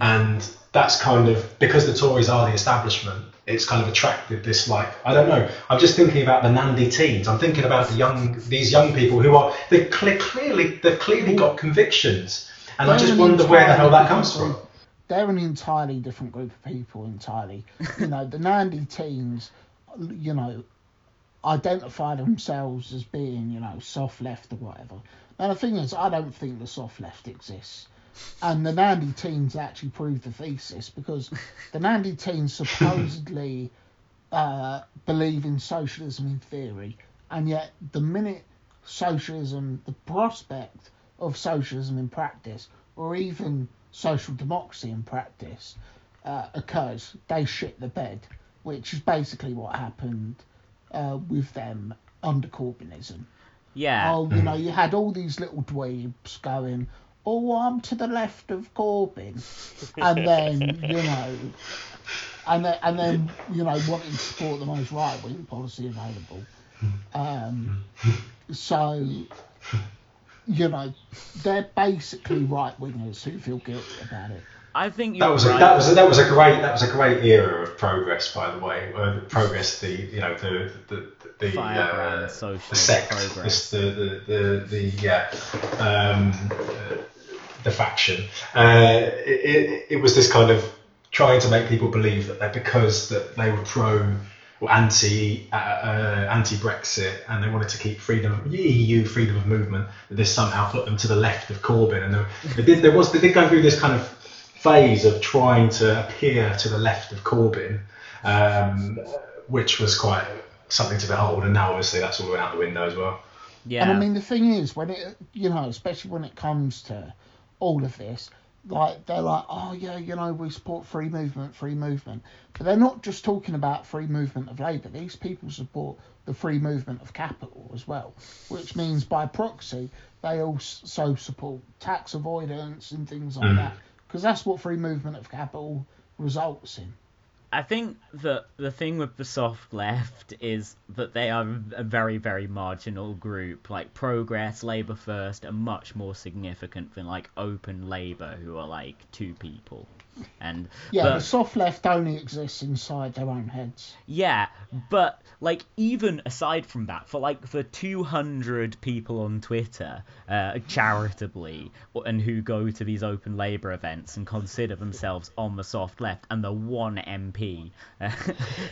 and that's kind of because the Tories are the establishment. It's kind of attracted this like I don't know. I'm just thinking about the Nandy teens. I'm thinking about the young these young people who are they cle clearly they've clearly got convictions, and I They're just an wonder where the hell that comes from. They're an entirely different group of people, entirely. you know, the Nandy teens, you know, identify themselves as being, you know, soft left or whatever. Now, the thing is, I don't think the soft left exists. And the Nandy teens actually proved the thesis because the Nandy teens supposedly uh, believe in socialism in theory, and yet the minute socialism, the prospect of socialism in practice, or even social democracy in practice, uh, occurs, they shit the bed, which is basically what happened uh, with them under Corbynism. Yeah. Oh, you know, you had all these little dweebs going, oh, I'm to the left of Corbyn. And (laughs) then, you know, and then, and then you know, wanting to support the most right wing policy available. Um, so, you know, they're basically right wingers who feel guilty about it. I think That was a, right. that was a, that was a great that was a great era of progress, by the way. Uh, the progress, the you know the the the, Firebrand uh, the sect, progress. the the the, the um, uh, the faction. Uh, it, it, it was this kind of trying to make people believe that they because that they were pro or anti uh, anti Brexit and they wanted to keep freedom EU freedom of movement that this somehow put them to the left of Corbyn and they, they did there was they did go through this kind of phase of trying to appear to the left of Corbyn, um, which was quite something to behold. And now obviously that's all going out the window as well. yeah. And I mean, the thing is, when it, you know, especially when it comes to all of this, like they're like, oh yeah, you know, we support free movement, free movement, but they're not just talking about free movement of labour. These people support the free movement of capital as well, which means by proxy they also support tax avoidance and things like Mm. that, because that's what free movement of capital results in. I think that the thing with the soft left is that they are a very, very marginal group. Like Progress, Labour First are much more significant than like Open Labour, who are like two people. And Yeah, but- the soft left only exists inside their own heads. Yeah, but like even aside from that, for like the 200 people on Twitter, uh, charitably, and who go to these open labour events and consider themselves on the soft left, and the one MP, uh,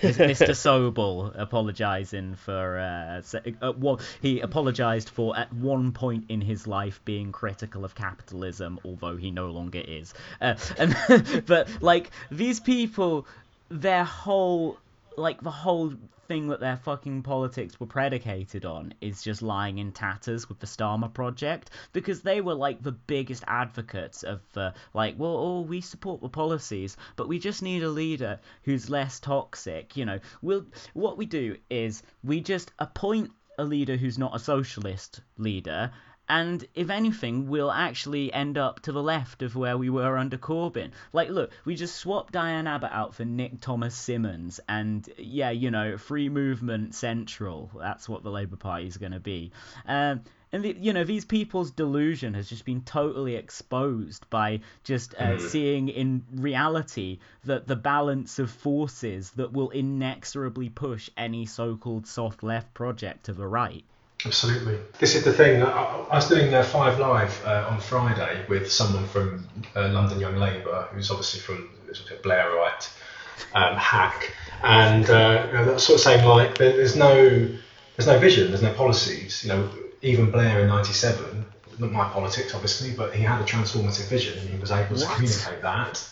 Mr. Sobel, apologising for, uh, uh, well, he apologised for at one point in his life being critical of capitalism, although he no longer is. Uh, and (laughs) (laughs) but like these people, their whole like the whole thing that their fucking politics were predicated on is just lying in tatters with the Starmer project because they were like the biggest advocates of uh, like well oh we support the policies but we just need a leader who's less toxic you know. We'll what we do is we just appoint a leader who's not a socialist leader and if anything, we'll actually end up to the left of where we were under Corbyn. Like, look, we just swapped Diane Abbott out for Nick Thomas-Symonds, and yeah, you know, free movement central. That's what the Labour Party is going to be. Um, and the, you know, these people's delusion has just been totally exposed by just uh, seeing in reality that the balance of forces that will inexorably push any so-called soft left project to the right. Absolutely. This is the thing. I, I was doing uh, Five Live uh, on Friday with someone from uh, London Young Labour, who's obviously from a Blairite um, hack, and uh, you know, that's sort of saying like there, there's no there's no vision, there's no policies. You know, even Blair in '97, not my politics obviously, but he had a transformative vision and he was able to communicate that.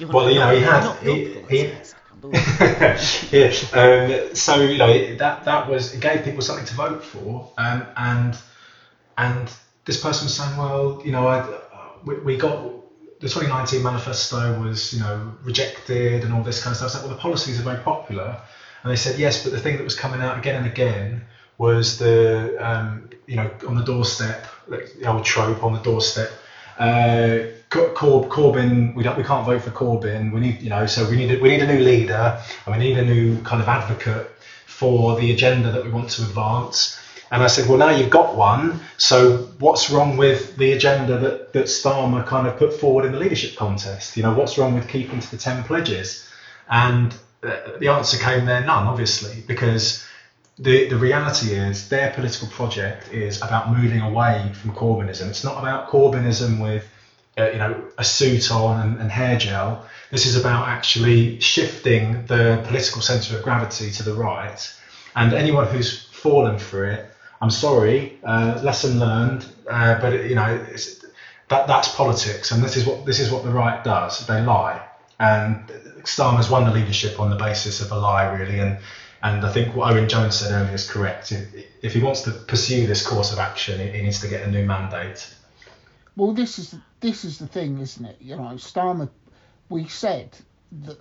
You Well, you know, he had- Not he- your he- politics. Unbelievable. (laughs) yeah. Um, so you know that that was it gave people something to vote for, um, and and this person was saying, well, you know, I, we, we got the 2019 manifesto was you know rejected and all this kind of stuff. I well, the policies are very popular, and they said yes, but the thing that was coming out again and again was the um, you know on the doorstep, the old trope on the doorstep. Uh, Cor- Cor- Corbyn, we don't, we can't vote for Corbyn. We need, you know, so we need, a, we need a new leader, and we need a new kind of advocate for the agenda that we want to advance. And I said, well, now you've got one. So what's wrong with the agenda that that Starmer kind of put forward in the leadership contest? You know, what's wrong with keeping to the ten pledges? And uh, the answer came there, none, obviously, because the, the reality is their political project is about moving away from Corbynism. It's not about Corbynism with uh, you know a suit on and, and hair gel. This is about actually shifting the political centre of gravity to the right. And anyone who's fallen for it, I'm sorry, uh, lesson learned. Uh, but you know that that's politics, and this is what this is what the right does. They lie, and Starmer's won the leadership on the basis of a lie, really. And and I think what Owen Jones said earlier is correct. If, if he wants to pursue this course of action, he needs to get a new mandate. Well, this is this is the thing, isn't it? You know, Starmer. We said that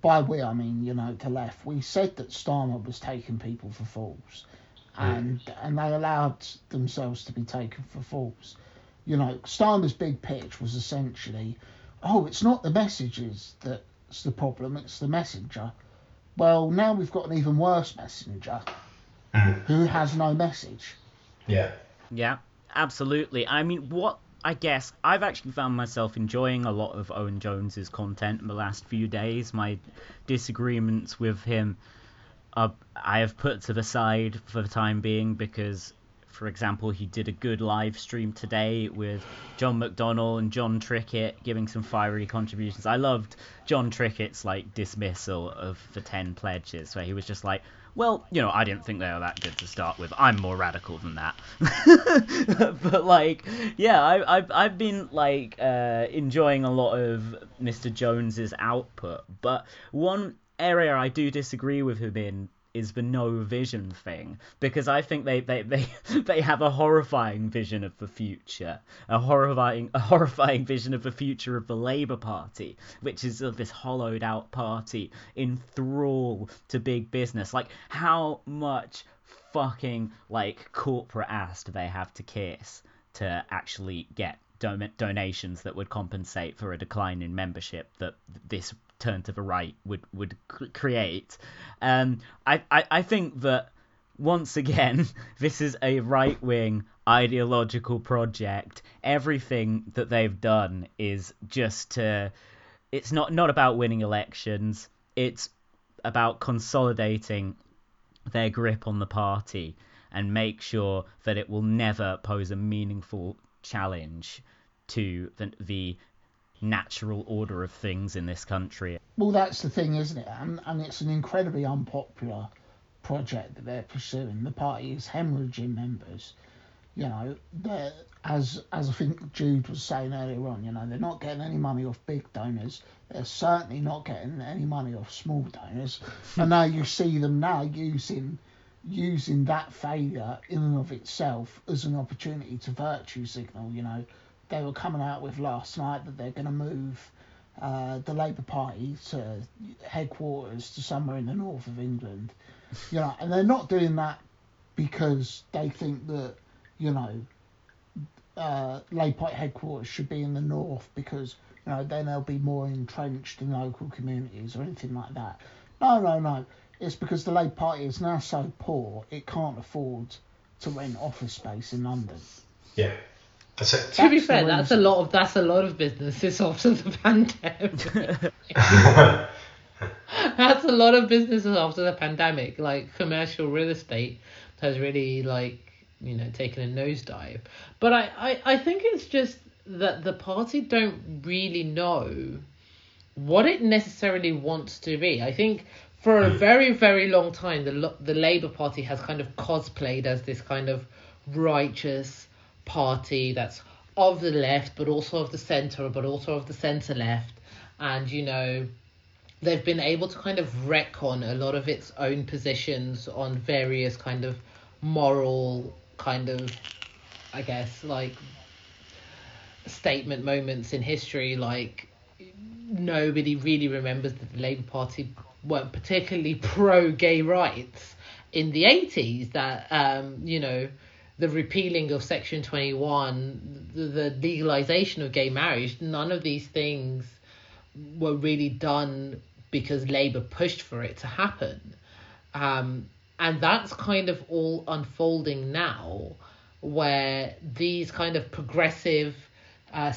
by we I mean you know the left. We said that Starmer was taking people for fools, and and they allowed themselves to be taken for fools. You know, Starmer's big pitch was essentially, oh, it's not the messages that's the problem; it's the messenger. Well, now we've got an even worse messenger Mm. who has no message. Yeah. Yeah, absolutely. I mean, what I guess I've actually found myself enjoying a lot of Owen Jones's content in the last few days. My disagreements with him, are, I have put to the side for the time being because, for example, he did a good live stream today with John McDonnell and Jon Trickett giving some fiery contributions. I loved Jon Trickett's like dismissal of the ten pledges, where he was just like, well, you know, I didn't think they were that good to start with. I'm more radical than that. (laughs) but like, yeah, I, I've I've been like uh, enjoying a lot of Mr. Jones's output. But one area I do disagree with him in is the no vision thing because I think they, they, they, (laughs) they have a horrifying vision of the future, a horrifying a horrifying vision of the future of the Labour Party, which is of this hollowed out party in thrall to big business. Like how much fucking like corporate ass do they have to kiss to actually get don- donations that would compensate for a decline in membership that this turn to the right would would create. Um, I, I I think that once again (laughs) this is a right wing ideological project. Everything that they've done is just to. It's not not about winning elections. It's about consolidating their grip on the party and make sure that it will never pose a meaningful challenge to the, the natural order of things in this country. Well, that's the thing, isn't it? And, and it's an incredibly unpopular project that they're pursuing. The party is hemorrhaging members. You know, as as I think Jude was saying earlier on, you know, they're not getting any money off big donors. They're certainly not getting any money off small donors. (laughs) and now you see them now using using that failure in and of itself as an opportunity to virtue signal. You know, they were coming out with last night that they're going to move uh, the Labour Party to headquarters to somewhere in the north of England. (laughs) You know, and they're not doing that because they think that you know uh, Labour Party headquarters should be in the north because you know then they'll be more entrenched in local communities or anything like that. No, no, no. It's because the Labour Party is now so poor it can't afford to rent office space in London. Yeah. That's it. To be fair, that's a lot of that's a lot of businesses (laughs) after the pandemic. (laughs) that's a lot of businesses after the pandemic. Like commercial real estate has really like you know taken a nosedive. But I, I, I think it's just that the party don't really know what it necessarily wants to be. I think for a hmm. very very long time the the Labour Party has kind of cosplayed as this kind of righteous party that's of the left but also of the center but also of the center left. And you know they've been able to kind of retcon a lot of its own positions on various kind of moral kind of I guess like statement moments in history. Like nobody really remembers that the Labour Party weren't particularly (laughs) pro gay rights in the 80s that um you know the repealing of section 21 the, the legalization of gay marriage none of these things were really done because labor pushed for it to happen um and that's kind of all unfolding now where these kind of progressive uh,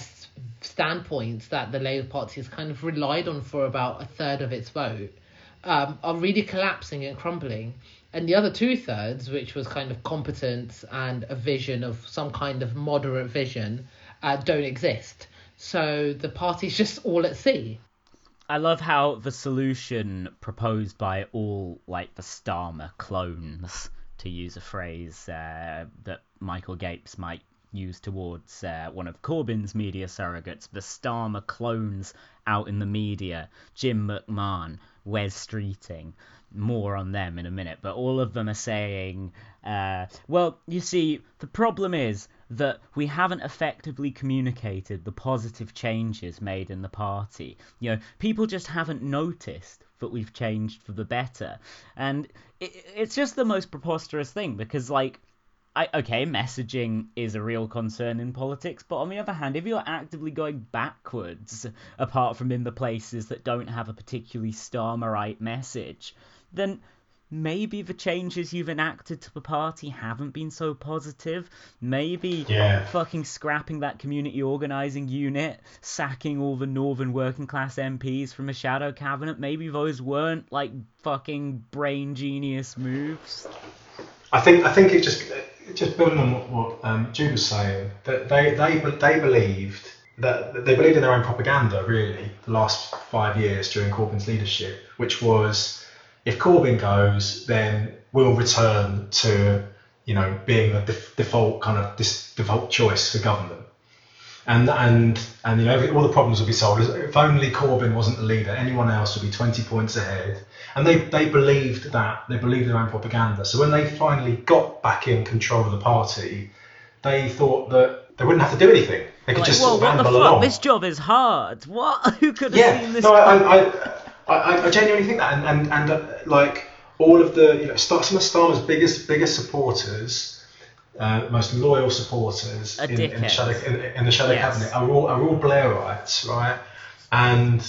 standpoints that the Labour Party has kind of relied on for about a third of its vote um, are really collapsing and crumbling. And the other two thirds, which was kind of competence and a vision of some kind of moderate vision, uh, don't exist. So the party's (laughs) just all at sea. I love how the solution proposed by all like the Starmer clones, to use a phrase uh, that Michael Gapes might use towards uh, one of Corbyn's media surrogates, the Starmer clones out in the media, Jim McMahon, Wes Streeting. More on them in a minute, but all of them are saying, uh, well, you see, the problem is that we haven't effectively communicated the positive changes made in the party. You know, people just haven't noticed that we've changed for the better. And it, it's just the most preposterous thing because, like, I, okay, messaging is a real concern in politics, but on the other hand, if you're actively going backwards, apart from in the places that don't have a particularly Starmerite message, then maybe the changes you've enacted to the party haven't been so positive. Maybe Yeah. fucking scrapping that community organising unit, sacking all the northern working class MPs from a shadow cabinet, maybe those weren't like fucking brain genius moves. I think I think it just just building on what, what um, Jude was saying that they they they believed that they believed in their own propaganda really the last five years during Corbyn's leadership, which was if Corbyn goes, then we'll return to you know being the def- default kind of dis- default choice for government. And, and and you know all the problems would be solved. If only Corbyn wasn't the leader, anyone else would be 20 points ahead. And they, they believed that they believed their own propaganda. So when they finally got back in control of the party, they thought that they wouldn't have to do anything. They could Like, just of what the fuck? along. This job is hard. What? (laughs) Who could have yeah, seen this? no, I. I, I, I, I genuinely think that, and and, and uh, like all of the you know Star, some of Starmer's biggest biggest supporters, uh, most loyal supporters in, in, the shadow in, in the shadow Yes. cabinet are all are all Blairites, right? And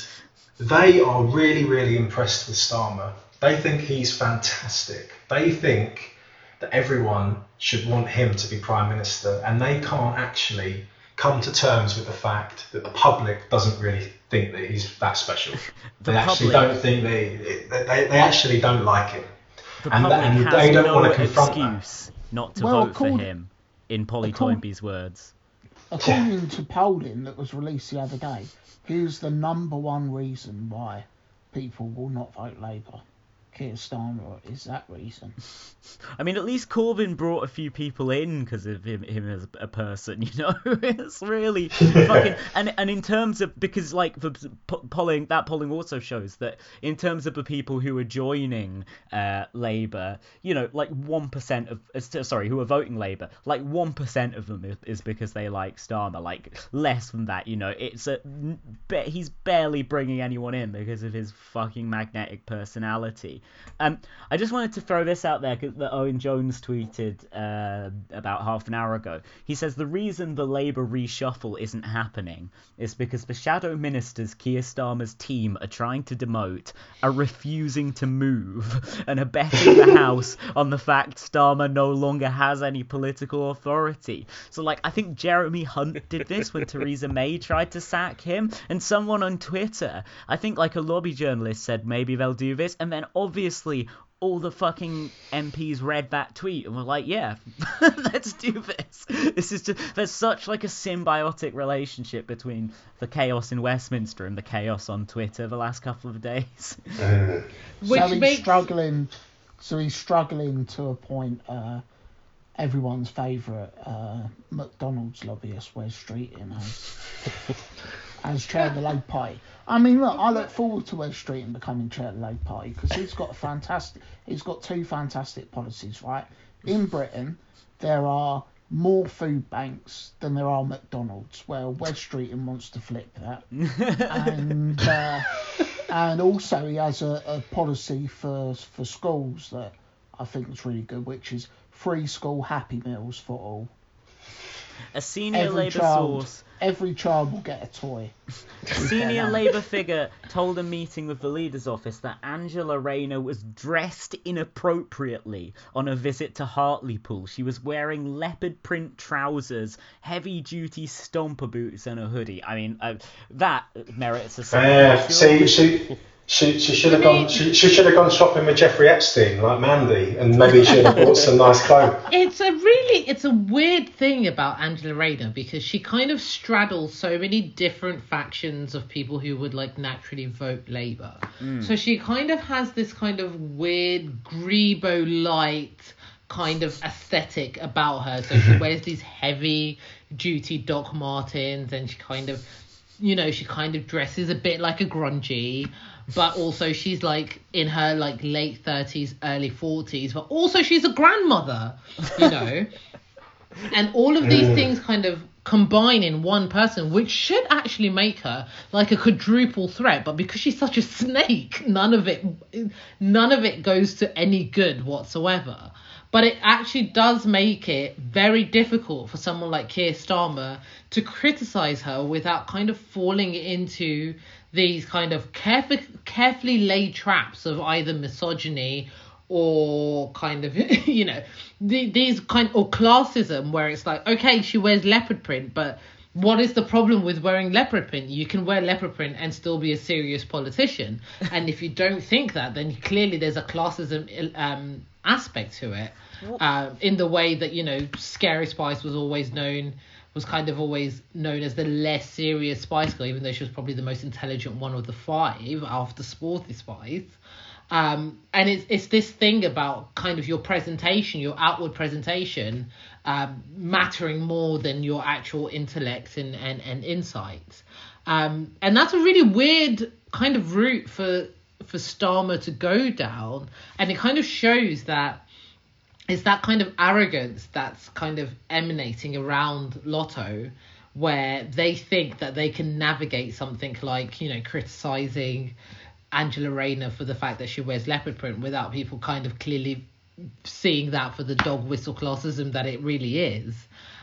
they are really really impressed with Starmer. They think he's fantastic. They think that everyone should want him to be prime minister, and they can't actually come to terms with the fact that the public doesn't really think that he's that special. (laughs) The they actually public- don't think they, they they actually don't like him. The and public and has they don't no wanna confront that. excuse not to Well, vote for him, in Polly Toynbee's words. According to polling that was released the other day, here's the number one reason why people will not vote Labour. Keir Starmer is that reason. (laughs) I mean, at least Corbyn brought a few people in because of him, him as a person. (laughs) You know, it's really fucking. (laughs) And and in terms of because like the polling, that polling also shows that in terms of the people who are joining uh, Labour, you know, like one percent of uh, sorry, who are voting Labour, like one percent of them is, is because they like Starmer. Like less than that, you know, it's a ba- he's barely bringing anyone in because of his fucking magnetic personality. Um, I just wanted to throw this out there that Owen Jones tweeted uh, about half an hour ago. He says the reason the Labour reshuffle isn't happening is because the shadow ministers Keir Starmer's team are trying to demote are refusing to move and are betting the (laughs) House on the fact Starmer no longer has any political authority. So, like, I think Jeremy Hunt did this when Theresa May tried to sack him, and someone on Twitter, I think like a lobby journalist said maybe they'll do this, and then obviously all the fucking MPs read that tweet and were like, yeah, (laughs) let's do this. This is just, there's such like a symbiotic relationship between the chaos in Westminster and the chaos on Twitter the last couple of days. (laughs) Which so he's makes struggling. So he's struggling to appoint uh, everyone's favourite uh, McDonald's lobbyist, Wes Streeting, as (laughs) as chair of the Labour Party. I mean, look, I look forward to Wes and becoming chair of the Labour Party because he's got a fantastic. He's got two fantastic policies, right? In Britain, there are more food banks than there are McDonald's. Well, Wes Street wants to flip that, and. (laughs) Uh, and also he has a, a policy for for schools that I think is really good, which is free school happy meals for all. A senior Every Labour child, source every child will get a toy. A (laughs) senior (laughs) Labour figure told a meeting with the leader's office that Angela Rayner was dressed inappropriately on a visit to Hartlepool. She was wearing leopard print trousers, heavy duty stomper boots, and a hoodie. I mean, uh, that merits a Yeah, salute. see, she, she, she should have gone. She, she should have gone shopping with Jeffrey Epstein, like Mandy, and maybe she should have bought some nice clothes. (laughs) it's a really it's a weird thing about Angela Rayner because she kind of straddles so many different factions of people who would like naturally vote Labour. Mm. So she kind of has this kind of weird Grebo light kind of aesthetic about her. So she (laughs) wears these heavy duty Doc Martens and she kind of you know, she kind of dresses a bit like a grungy, but also she's like in her like late thirties, early forties, but also she's a grandmother, you know. (laughs) and all of these things kind of combine in one person, which should actually make her like a quadruple threat, but because she's such a snake, none of it none of it goes to any good whatsoever. But it actually does make it very difficult for someone like Keir Starmer to criticize her without kind of falling into these kind of caref- carefully laid traps of either misogyny or kind of (laughs) you know the, these kind or classism where it's like okay she wears leopard print but what is the problem with wearing leopard print? You can wear leopard print and still be a serious politician. (laughs) And if you don't think that then clearly there's a classism um, aspect to it uh, in the way that you know scary spice was always known was kind of always known as the less serious Spice Girl, even though she was probably the most intelligent one of the five after Sporty Spice. Um, and it's it's this thing about kind of your presentation, your outward presentation, um, mattering more than your actual intellect and and, and insights. Um, and that's a really weird kind of route for for Starmer to go down, and it kind of shows that it's that kind of arrogance that's kind of emanating around LOTO where they think that they can navigate something like, you know, criticizing Angela Rayner for the fact that she wears leopard print without people kind of clearly seeing that for the dog whistle classism that it really is.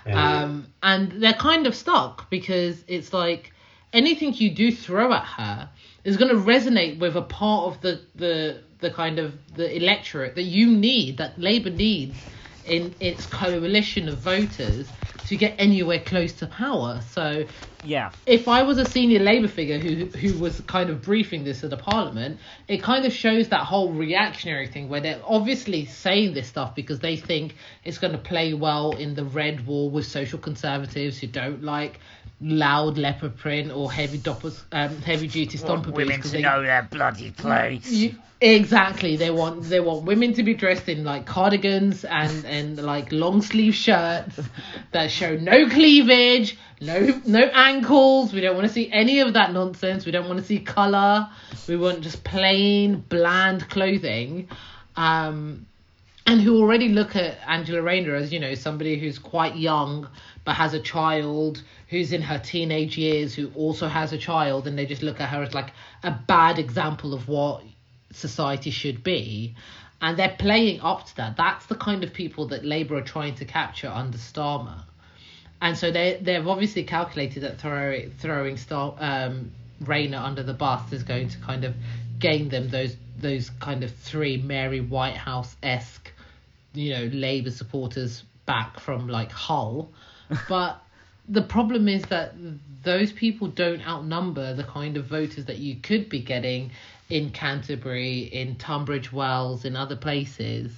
Yeah. Um, and they're kind of stuck because it's like anything you do throw at her is going to resonate with a part of the, the the kind of the electorate that you need, that Labour needs in its coalition of voters to get anywhere close to power. So yeah, if I was a senior Labour figure who who was kind of briefing this at the Parliament, it kind of shows that whole reactionary thing where they're obviously saying this stuff because they think it's going to play well in the red wall with social conservatives who don't like loud leopard print or heavy doppers, um, heavy duty stomper women to they, know their bloody place. You, exactly, they want they want women to be dressed in like cardigans and and like long sleeve shirts that show no cleavage, no no ankles. We don't want to see any of that nonsense. We don't want to see color. We want just plain bland clothing. Um, and who already look at Angela Rayner as you know somebody who's quite young but has a child who's in her teenage years who also has a child and they just look at her as like a bad example of what society should be. And they're playing up to that. That's the kind of people that labor are trying to capture under starmer. And so they they've obviously calculated that throw, throwing Star, um, under the bus is going to kind of gain them those those kind of three Mary Whitehouse esque, you know, Labour supporters back from like Hull, but the problem is that those people don't outnumber the kind of voters that you could be getting in Canterbury, in Tunbridge Wells, in other places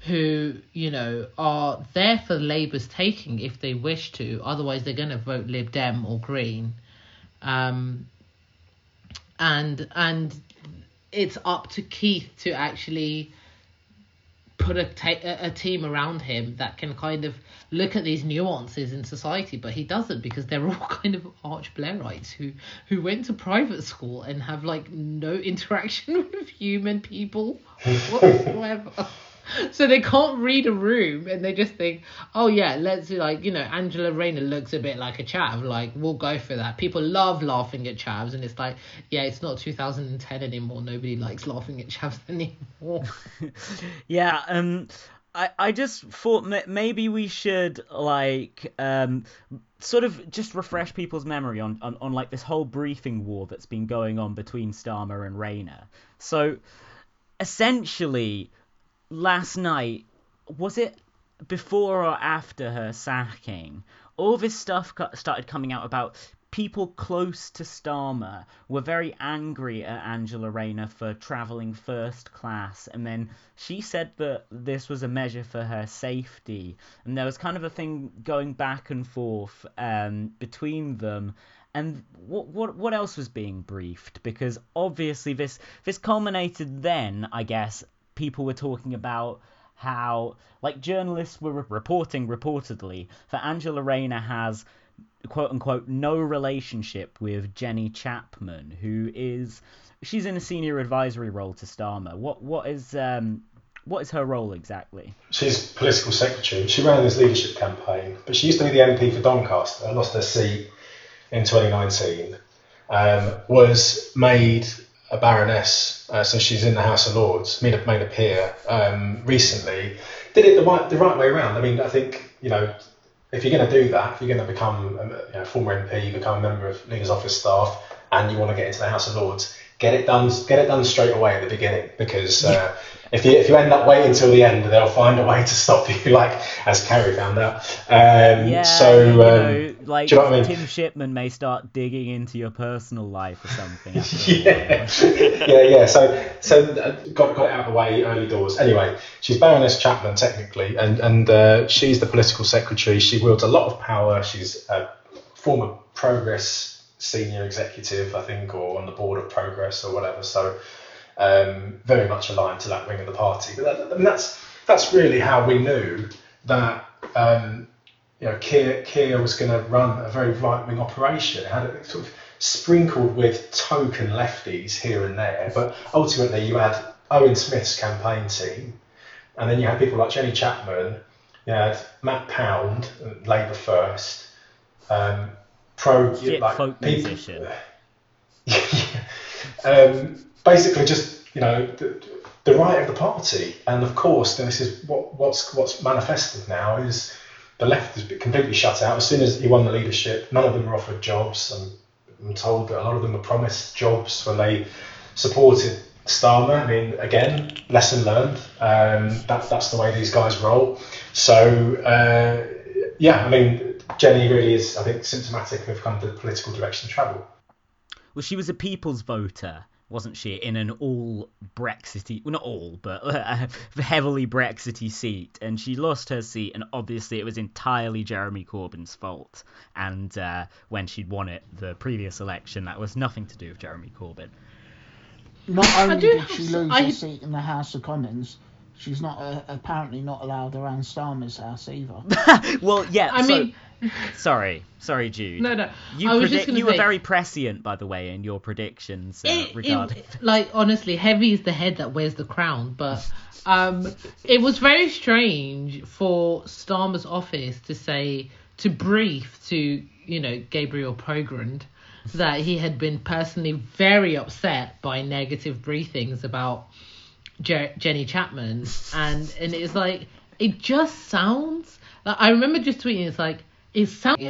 who, you know, are there for Labour's taking if they wish to. Otherwise, they're going to vote Lib Dem or Green. Um, and and it's up to Keith to actually put a, ta- a team around him that can kind of look at these nuances in society, but he doesn't because they're (laughs) all kind of arch Blairites who who went to private school and have like no (laughs) interaction with human people whatsoever. (laughs) so they can't read a room and they just think, oh yeah, let's like you know Angela Rayner looks a bit like a chav, like we'll go for that. People love laughing at chavs, and it's like, yeah, it's not 2010 anymore. Nobody likes laughing at chavs anymore. yeah, um, I, I just thought maybe we should like um sort of just refresh people's memory on, on, on like this whole briefing war that's been going on between Starmer and Rayner. So essentially last night was it before or after her sacking all this stuff started coming out about people close to Starmer were very angry at Angela Rayner for travelling first class, and then she said that this was a measure for her safety, and there was kind of a thing going back and forth um, between them. And what what what else was being briefed? Because obviously this this culminated then, I guess, people were talking about how like journalists were reporting reportedly that Angela Rayner has quote unquote no relationship with Jenny Chapman, who is she's in a senior advisory role to Starmer. What what is um what is her role exactly? She's political secretary. She ran this leadership campaign, but she used to be the MP for Doncaster. Lost her seat in 2019. Um, was made a baroness, uh, so she's in the House of Lords. Made a, made a peer um, recently. Did it the right the right way around. I mean, I think you know if you're going to do that, if you're going to become a you know, former MP, become a member of Leader's Office staff, and you want to get into the House of Lords, get it done get it done straight away at the beginning because uh, if you if you end up waiting until the end, they'll find a way to stop (laughs) you, like as Carrie found out. Um, Yeah, so you um, know, like you know what I mean? Tim Shipman may start digging into your personal life or something. (laughs) yeah, yeah, yeah. So, so uh, got got it out of the way early doors. Anyway, she's Baroness Chapman technically, and and uh, she's the political secretary. She wields a lot of power. She's a former Progress senior executive, I think, or on the board of Progress or whatever. So, um, very much aligned to that wing of the party. But that, I mean, that's that's really how we knew that. Um, you know, Keir, Keir was going to run a very right wing operation. It had it sort of sprinkled with token lefties here and there, but ultimately you had Owen Smith's campaign team, and then you had people like Jenny Chapman, you had Matt Pound, Labour First, um, pro Shit like folk people- musician. (laughs) um, basically just you know the, the right of the party, and of course this is what what's what's manifested now is the left is completely shut out. As soon as he won the leadership, none of them were offered jobs. I'm, I'm told that a lot of them were promised jobs when they supported Starmer. I mean, again, lesson learned. Um, that, that's the way these guys roll. So, uh, yeah, I mean, Jenny really is, I think, symptomatic of kind of the political direction of travel. Well, she was a people's voter, wasn't she, in an all Brexity, well, not all, but (laughs) a heavily Brexity seat, and she lost her seat, and obviously it was entirely Jeremy Corbyn's fault. And uh, when she'd won it the previous election, that was nothing to do with Jeremy Corbyn. Not only did she lose I- her seat in the House of Commons, she's not uh, apparently not allowed around Starmer's house either. (laughs) Well, yeah. I so- mean, (laughs) sorry, sorry, Jude. no, no. You, I was predict- just gonna you were very prescient, by the way, in your predictions uh, it- it- (laughs) like honestly, heavy is the head that wears the crown, but um, it was very strange for Starmer's office to say to brief to you know Gabriel Pogrund that he had been personally very upset by negative briefings about Je- Jenny Chapman, and and it's like it just sounds like I remember just tweeting it's like sounds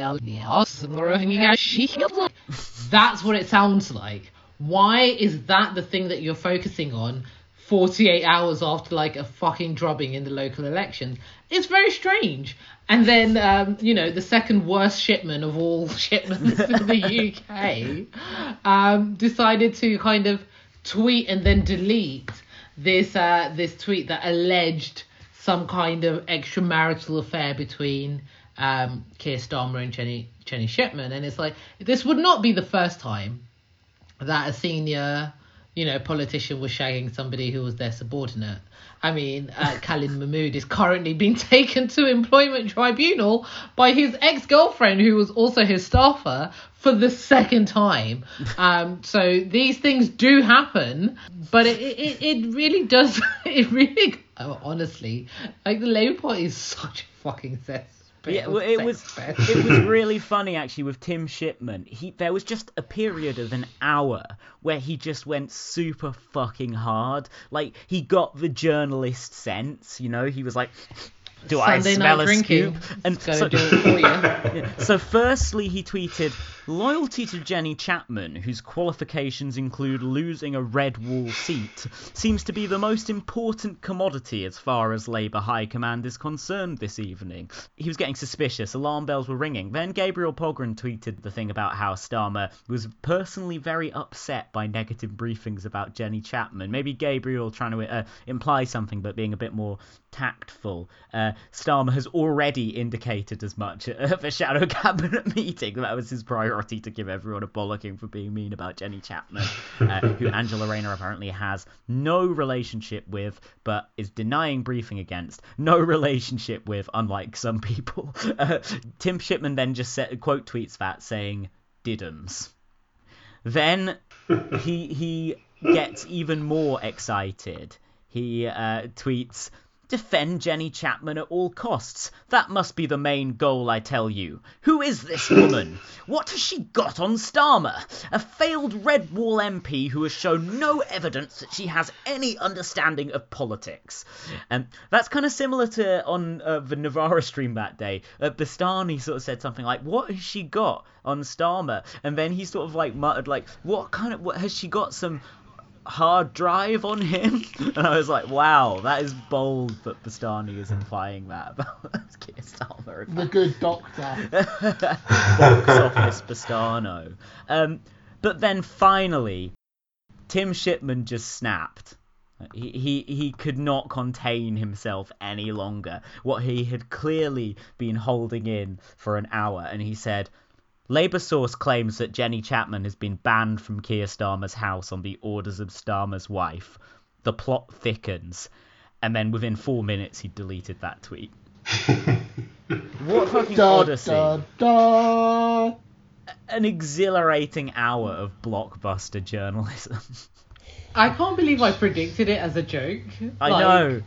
that's what it sounds like. Why is that the thing that you're focusing on 48 hours after like a fucking drubbing in the local elections? It's very strange. And then, um, you know, the second worst shipman of all (laughs) shipments in the (laughs) UK um, decided to kind of tweet and then delete this uh, this tweet that alleged some kind of extramarital affair between um, Keir Starmer and Jenny Jenny Shipman, and it's like this would not be the first time that a senior, you know, politician was shagging somebody who was their subordinate. I mean, uh, (laughs) Khalid Mahmood is currently being (laughs) taken to employment tribunal by his ex-girlfriend, who was also his staffer, for the second time. Um, so these things do happen, but it it, it really does. (laughs) It really, honestly, like the Labour Party is such a fucking cess. Yeah, well, it was it was (laughs) really funny actually with Tim Shipman. He there was just a period of an hour where he just went super fucking hard. Like he got the journalist sense, you know. He was like, "Do I smell a drinking. scoop?" And so, do it (laughs) for you. yeah. So, firstly, he tweeted Loyalty to Jenny Chapman, whose qualifications include losing a red wall seat, seems to be the most important commodity as far as Labour High Command is concerned this evening. He was getting suspicious, alarm bells were ringing. Then Gabriel Pogrund tweeted the thing about how Starmer was personally very upset by negative briefings about Jenny Chapman. Maybe Gabriel trying to uh, imply something but being a bit more tactful. Uh, Starmer has already indicated as much (laughs) at the Shadow Cabinet (laughs) meeting that was his priority to give everyone a bollocking for being mean about Jenny Chapman, uh, who (laughs) Angela Rayner apparently has no relationship with, but is denying briefing against. No relationship with, unlike some people. Uh, Tim Shipman then just said, quote tweets that saying, "Diddums." Then he he gets even more excited. He uh, tweets Defend Jenny Chapman at all costs. That must be the main goal, I tell you. Who is this (laughs) woman? What has she got on Starmer? A failed Red Wall MP who has shown no evidence that she has any understanding of politics. Um, that's kind of similar to on uh, the Novara stream that day. Uh, Bastani sort of said something like, "What has she got on Starmer?" And then he sort of like muttered like, "What kind of? What has she got? Some hard drive on him?" (laughs) And I was like, "Wow, that is bold that Bastani is implying that about (laughs) Keir Starmer." The good doctor. (laughs) box office Bastano. Um, but then finally, Tim Shipman just snapped. He, he he could not contain himself any longer. What he had clearly been holding in for an hour, and he said, Labour source claims that Jenny Chapman has been banned from Keir Starmer's house on the orders of Starmer's wife. The plot thickens. And then within four minutes, he deleted that tweet. (laughs) what fucking Da, odyssey. da, da. An exhilarating hour of blockbuster journalism. I can't believe I predicted it as a joke. I Like, know.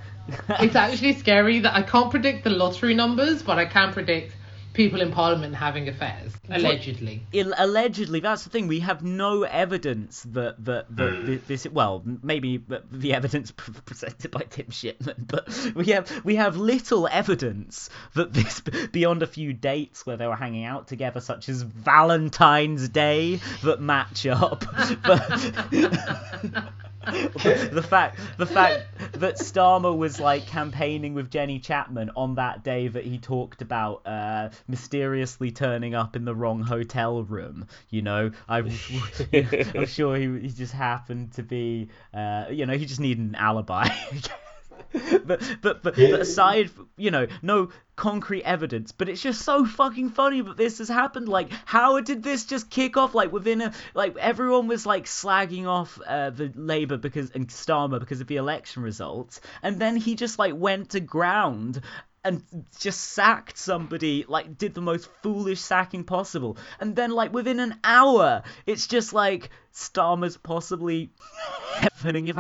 it's actually scary that I can't predict the lottery numbers, but I can predict people in Parliament having affairs, allegedly. Ill- allegedly, that's the thing. We have no evidence that that, that hmm. thi- this. Well, maybe the evidence (laughs) presented by Tim Shipman, (laughs) but we have we have little evidence that this beyond a few dates where they were hanging out together, such as Valentine's Day, that match up. (laughs) But the fact the fact that Starmer was like campaigning with Jenny Chapman on that day that he talked about uh, mysteriously turning up in the wrong hotel room. You know, I'm, (laughs) I'm sure he, he just happened to be, uh, you know, he just needed an alibi. (laughs) (laughs) but but but, but aside, you know, no concrete evidence. But it's just so fucking funny that this has happened. Like, how did this just kick off? Like within a like everyone was like slagging off uh, the Labour because and Starmer because of the election results, and then he just like went to ground. And just sacked somebody, like did the most foolish sacking possible, and then like within an hour, it's just like Starmer's possibly (laughs) happening if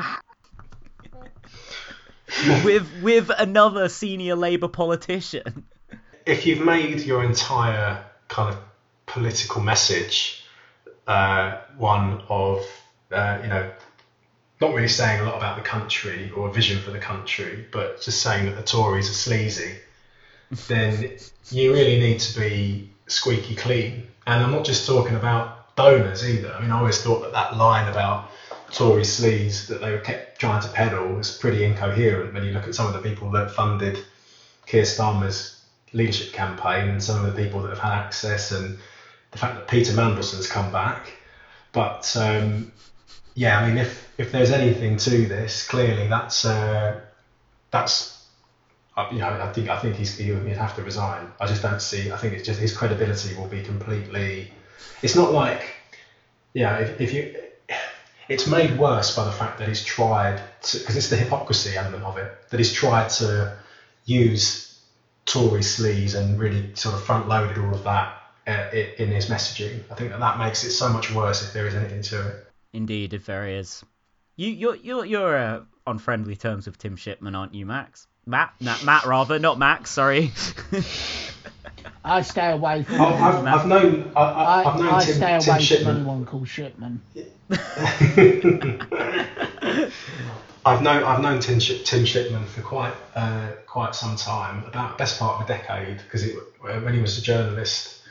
(laughs) with with another senior Labour politician. if you've made your entire kind of political message uh, one of uh, you know not really saying a lot about the country or a vision for the country, but just saying that the Tories are sleazy, then you really need to be squeaky clean. And I'm not just talking about donors either. I mean, I always thought that that line about Tory sleaze that they were kept trying to peddle was pretty incoherent when you look at some of the people that funded Keir Starmer's leadership campaign and some of the people that have had access and the fact that Peter Mandelson's come back. But um, yeah, I mean, if if there's anything to this, clearly that's uh, that's you know I think I think he's he'd have to resign. I just don't see. I think it's just his credibility will be completely. It's not like yeah, if, if you. It's made worse by the fact that he's tried because it's the hypocrisy element of it, that he's tried to use Tory sleaze and really sort of front loaded all of that uh, in his messaging. I think that that makes it so much worse if there is anything to it. Indeed, if there is. You you're you're you're uh, on friendly terms with Tim Shipman, aren't you, Max? Matt, Matt, Matt rather, not Max. Sorry. (laughs) I stay away from. I've, I've, I've known I, I, I, I've known I Tim, stay Tim away from anyone called Shipman. (laughs) I've known I've known Tim, Tim Shipman for quite uh, quite some time, about best part of a decade, because when he was a journalist,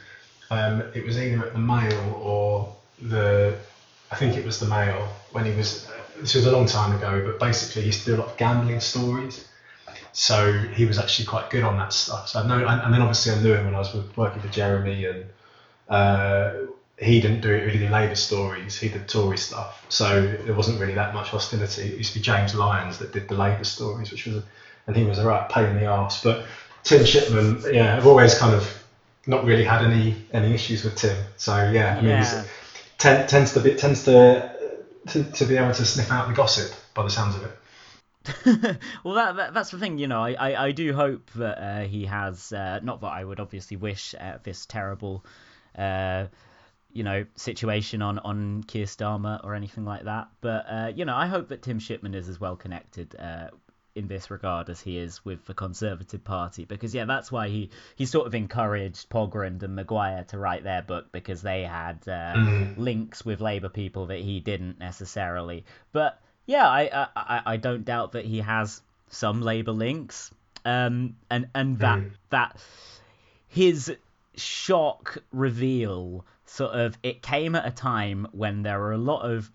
um, it was either at the Mail or the I think it was the Mail when he was. This was a long time ago, but basically he used to do a lot of gambling stories. So he was actually quite good on that stuff. So I know, and, and then obviously I knew him when I was working for Jeremy, and uh, he didn't do really do Labour stories. He did Tory stuff. So there wasn't really that much hostility. It used to be James Lyons that did the Labour stories, which was, a, and he was a right pain in the arse. But Tim Shipman, yeah, I've always kind of not really had any any issues with Tim. So yeah, I mean, Yeah. ten, tends to be tends to, to to be able to sniff out the gossip by the sounds of it. (laughs) well, that, that that's the thing, you know. I, I, I do hope that uh, he has. Uh, not that I would obviously wish uh, this terrible, uh, you know, situation on on Keir Starmer or anything like that. But uh, you know, I hope that Tim Shipman is as well connected uh, in this regard as he is with the Conservative Party because yeah that's why he he sort of encouraged Pogrund and Maguire to write their book because they had uh, Mm. links with Labour people that he didn't necessarily but yeah I I, I don't doubt that he has some Labour links um and and that Mm. that his shock reveal sort of it came at a time when there are a lot of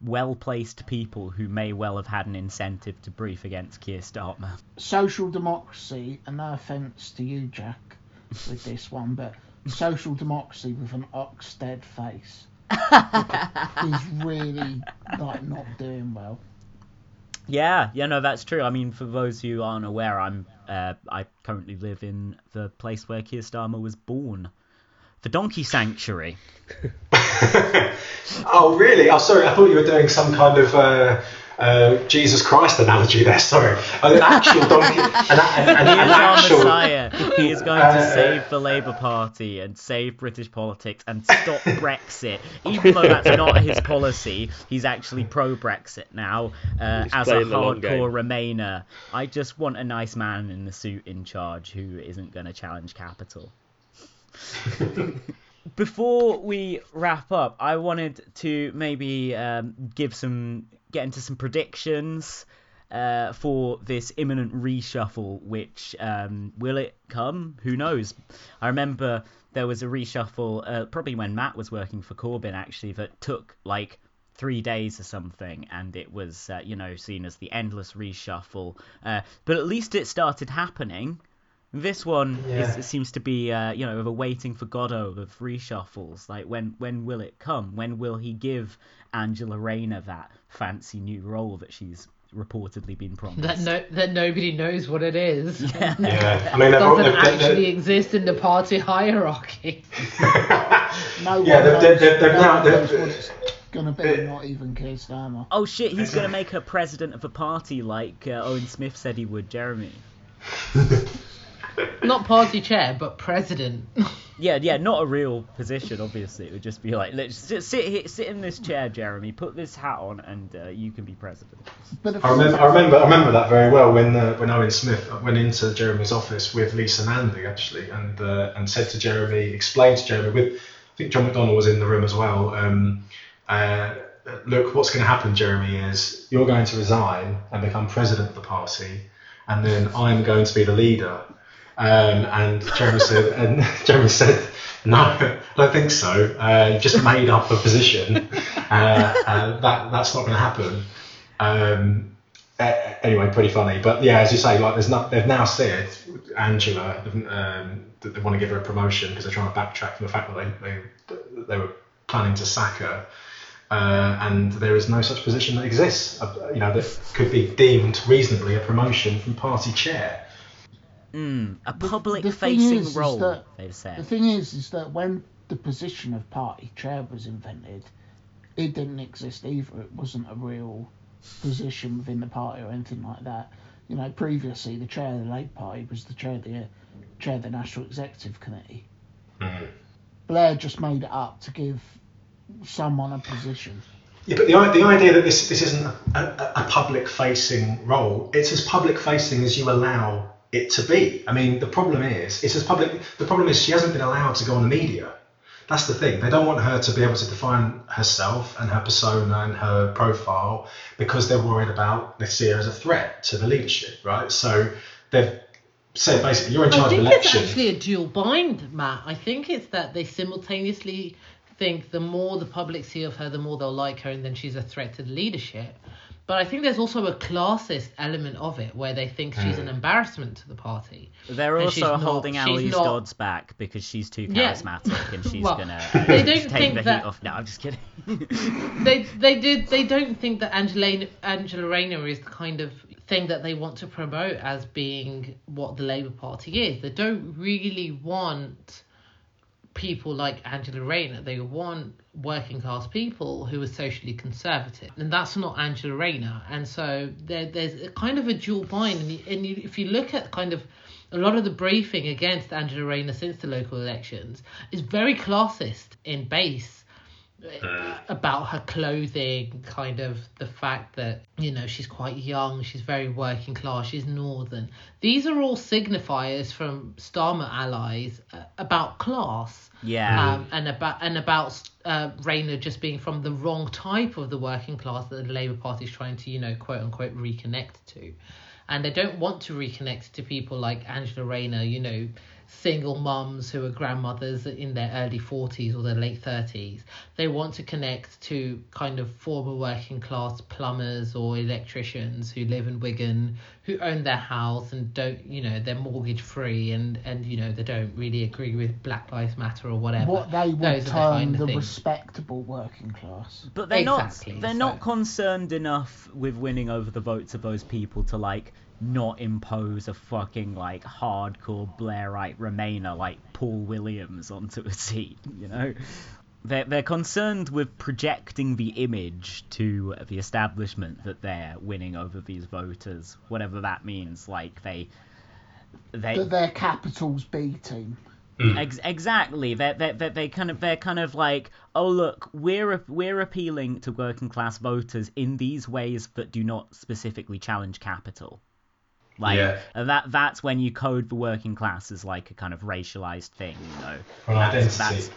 well placed people who may well have had an incentive to brief against Keir Starmer. social democracy, and no offence to you, Jack, with this one, but social democracy with an Oxted face (laughs) is really like not doing well. Yeah, yeah, no, that's true. I mean, for those who aren't aware, I'm uh, I currently live in the place where Keir Starmer was born, the Donkey Sanctuary. (laughs) oh, really? Oh, sorry. I thought you were doing some kind of uh, uh, Jesus Christ analogy there. Sorry, an actual donkey, an, an, an, He an is our actual. messiah. He is going to Uh, save the Labour Party and save British politics and stop (laughs) Brexit. Even though that's not his policy, he's actually pro-Brexit now uh, as a playing the long game. hardcore Remainer. I just want a nice man in the suit in charge who isn't going to challenge capital. (laughs) Before we wrap up, I wanted to maybe um, give some get into some predictions uh, for this imminent reshuffle. Which um, will it come? Who knows? I remember there was a reshuffle uh, probably when Matt was working for Corbyn actually that took like three days or something, and it was uh, you know seen as the endless reshuffle. Uh, but at least it started happening. This one Yeah. is, seems to be, uh, you know, of a waiting for Godot of reshuffles. Like, when when will it come? When will he give Angela Rayner that fancy new role that she's reportedly been promised? That no, that nobody knows what it is. (laughs) Yeah. Yeah, (laughs) I mean, they've, Doesn't they've, they've, actually exist in the party hierarchy. (laughs) No Yeah, they've- they've- they've- they've no now- one knows they've- gonna be. Not even Keir Starmer. Oh shit, he's gonna make her president of a party like uh, Owen Smith said he would, Jeremy. Not party chair, but president. Yeah, yeah, not a real position. Obviously, it would just be like, let's sit sit, here, sit in this chair, Jeremy. Put this hat on, and uh, you can be president. But I remember, I remember, I remember that very well when uh, when Owen Smith went into Jeremy's office with Lisa Nandy actually, and uh, and said to Jeremy, explained to Jeremy with, I think John McDonnell was in the room as well. Um, uh, look, what's going to happen, Jeremy, is you're going to resign and become president of the party, and then I'm going to be the leader. Um, and Jeremy said, and (laughs) Jeremy said, no, I don't think so. Uh, just made up a position. Uh, uh, that that's not going to happen. Um, anyway, pretty funny. But yeah, as you say, like there's not. They've now said Angela um, that they want to give her a promotion because they're trying to backtrack from the fact that they they, they were planning to sack her. Uh, and there is no such position that exists, uh, you know, that could be deemed reasonably a promotion from party chair. Mm, a the thing public-facing is, is role, that- they've said The thing is, is that when the position of party chair was invented, it didn't exist either. It wasn't a real position within the party or anything like that. You know, previously the chair of the Labour Party was the chair of the chair of the National Executive Committee. Blair just made it up to give someone a position. Yeah, but the, the idea that this, this isn't a, a, a public facing role, it's as public facing as you allow it to be. I mean, the problem is, it's as public, the problem is she hasn't been allowed to go on the media. That's the thing. They don't want her to be able to define herself and her persona and her profile because they're worried about they see her as a threat to the leadership, right? So they've said basically, you're in I charge of think it's actually a dual bind, Matt. I think it's that they simultaneously think the more the public see of her, the more they'll like her, and then she's a threat to the leadership. But I think there's also a classist element of it where they think she's Hmm. an embarrassment to the party. They're And she's also holding she's Anneliese not- Dodds back because she's too Yeah. charismatic and she's Well, gonna uh, they don't (laughs) take think the that- heat off. No, I'm just kidding. (laughs) they they did they don't think that Angela Angela Rayner is the kind of thing that they want to promote as being what the Labour Party is. They don't really want people like Angela Rayner. They want working class people who are socially conservative, and that's not Angela Rayner. And so there, there's a kind of a dual bind. And, you, and you, if you look at kind of a lot of the briefing against Angela Rayner since the local elections is very classist in base about her clothing, kind of the fact that, you know, she's quite young, she's very working class, she's northern. These are all signifiers from Starmer allies uh, about class. Yeah. Um, and about and about uh, Rayner just being from the wrong type of the working class that the Labour Party is trying to, you know, quote unquote reconnect to. And they don't want to reconnect to people like Angela Rayner, you know, single mums who are grandmothers in their early 40s or their late 30s. They want to connect to kind of former working class plumbers or electricians who live in Wigan, who own their house and don't, you know, they're mortgage free and, and you know, they don't really agree with Black Lives Matter or whatever. What they would Those are the term kind of the things. respectable working class. But they're Exactly, not they're so- not concerned enough with winning over the votes of those people to like not impose a fucking like hardcore Blairite Remainer like Paul Williams onto a seat, you know? They're, they're concerned with projecting the image to the establishment that they're winning over these voters, whatever that means. Like they, they, That their capital's B team. Hmm. Ex- exactly. They they they they kind of they're kind of like, oh look, we're we're appealing to working class voters in these ways that do not specifically challenge capital. Like Yeah. that that's when you code the working class as like a kind of racialized thing, you know. That's- that's-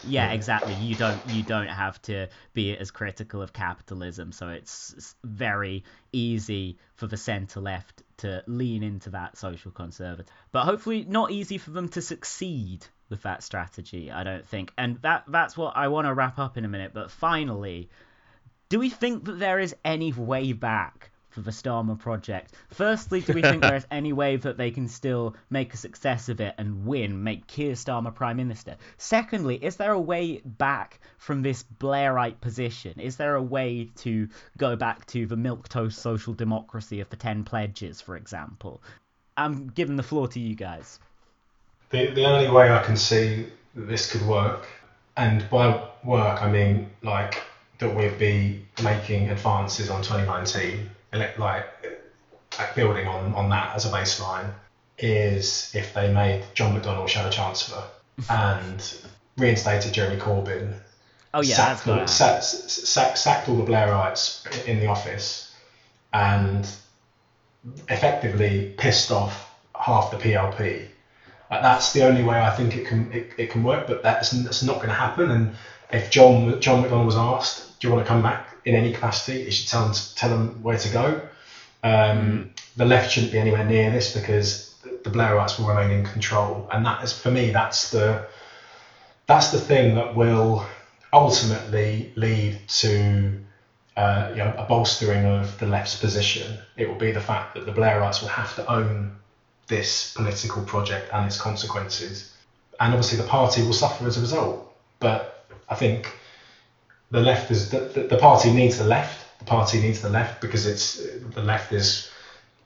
yeah, exactly. You don't you don't have to be as critical of capitalism, so it's very easy for the centre left to lean into that social conservative. But hopefully not easy for them to succeed with that strategy, I don't think. And that that's what I want to wrap up in a minute, but finally, do we think that there is any way back for the Starmer project? Firstly, do we think there is (laughs) any way that they can still make a success of it and win, make Keir Starmer Prime Minister? Secondly, is there a way back from this Blairite position? Is there a way to go back to the milquetoast social democracy of the Ten Pledges, for example? I'm giving the floor to you guys. The, the only way I can see that this could work, and by work I mean like that we'd be making advances on 2019, like building on, on that as a baseline, is if they made John McDonnell Shadow Chancellor (laughs) and reinstated Jeremy Corbyn, Oh yeah, sacked, all, good. sacked, sacked, sacked all the Blairites in the office, and effectively pissed off half the PLP. Like, that's the only way I think it can it, it can work, but that's, that's not going to happen. And if John John McDonnell was asked, "Do you want to come back in any capacity?" he should tell them tell them where to go. Um, The left shouldn't be anywhere near this because the, the Blairites will remain in control, and that is for me that's the that's the thing that will ultimately lead to uh, you know, a bolstering of the left's position. It will be the fact that the Blairites will have to own this political project and its consequences, and obviously the party will suffer as a result. But I think the left is the, the, party needs the left. The party needs the left because it's the left is.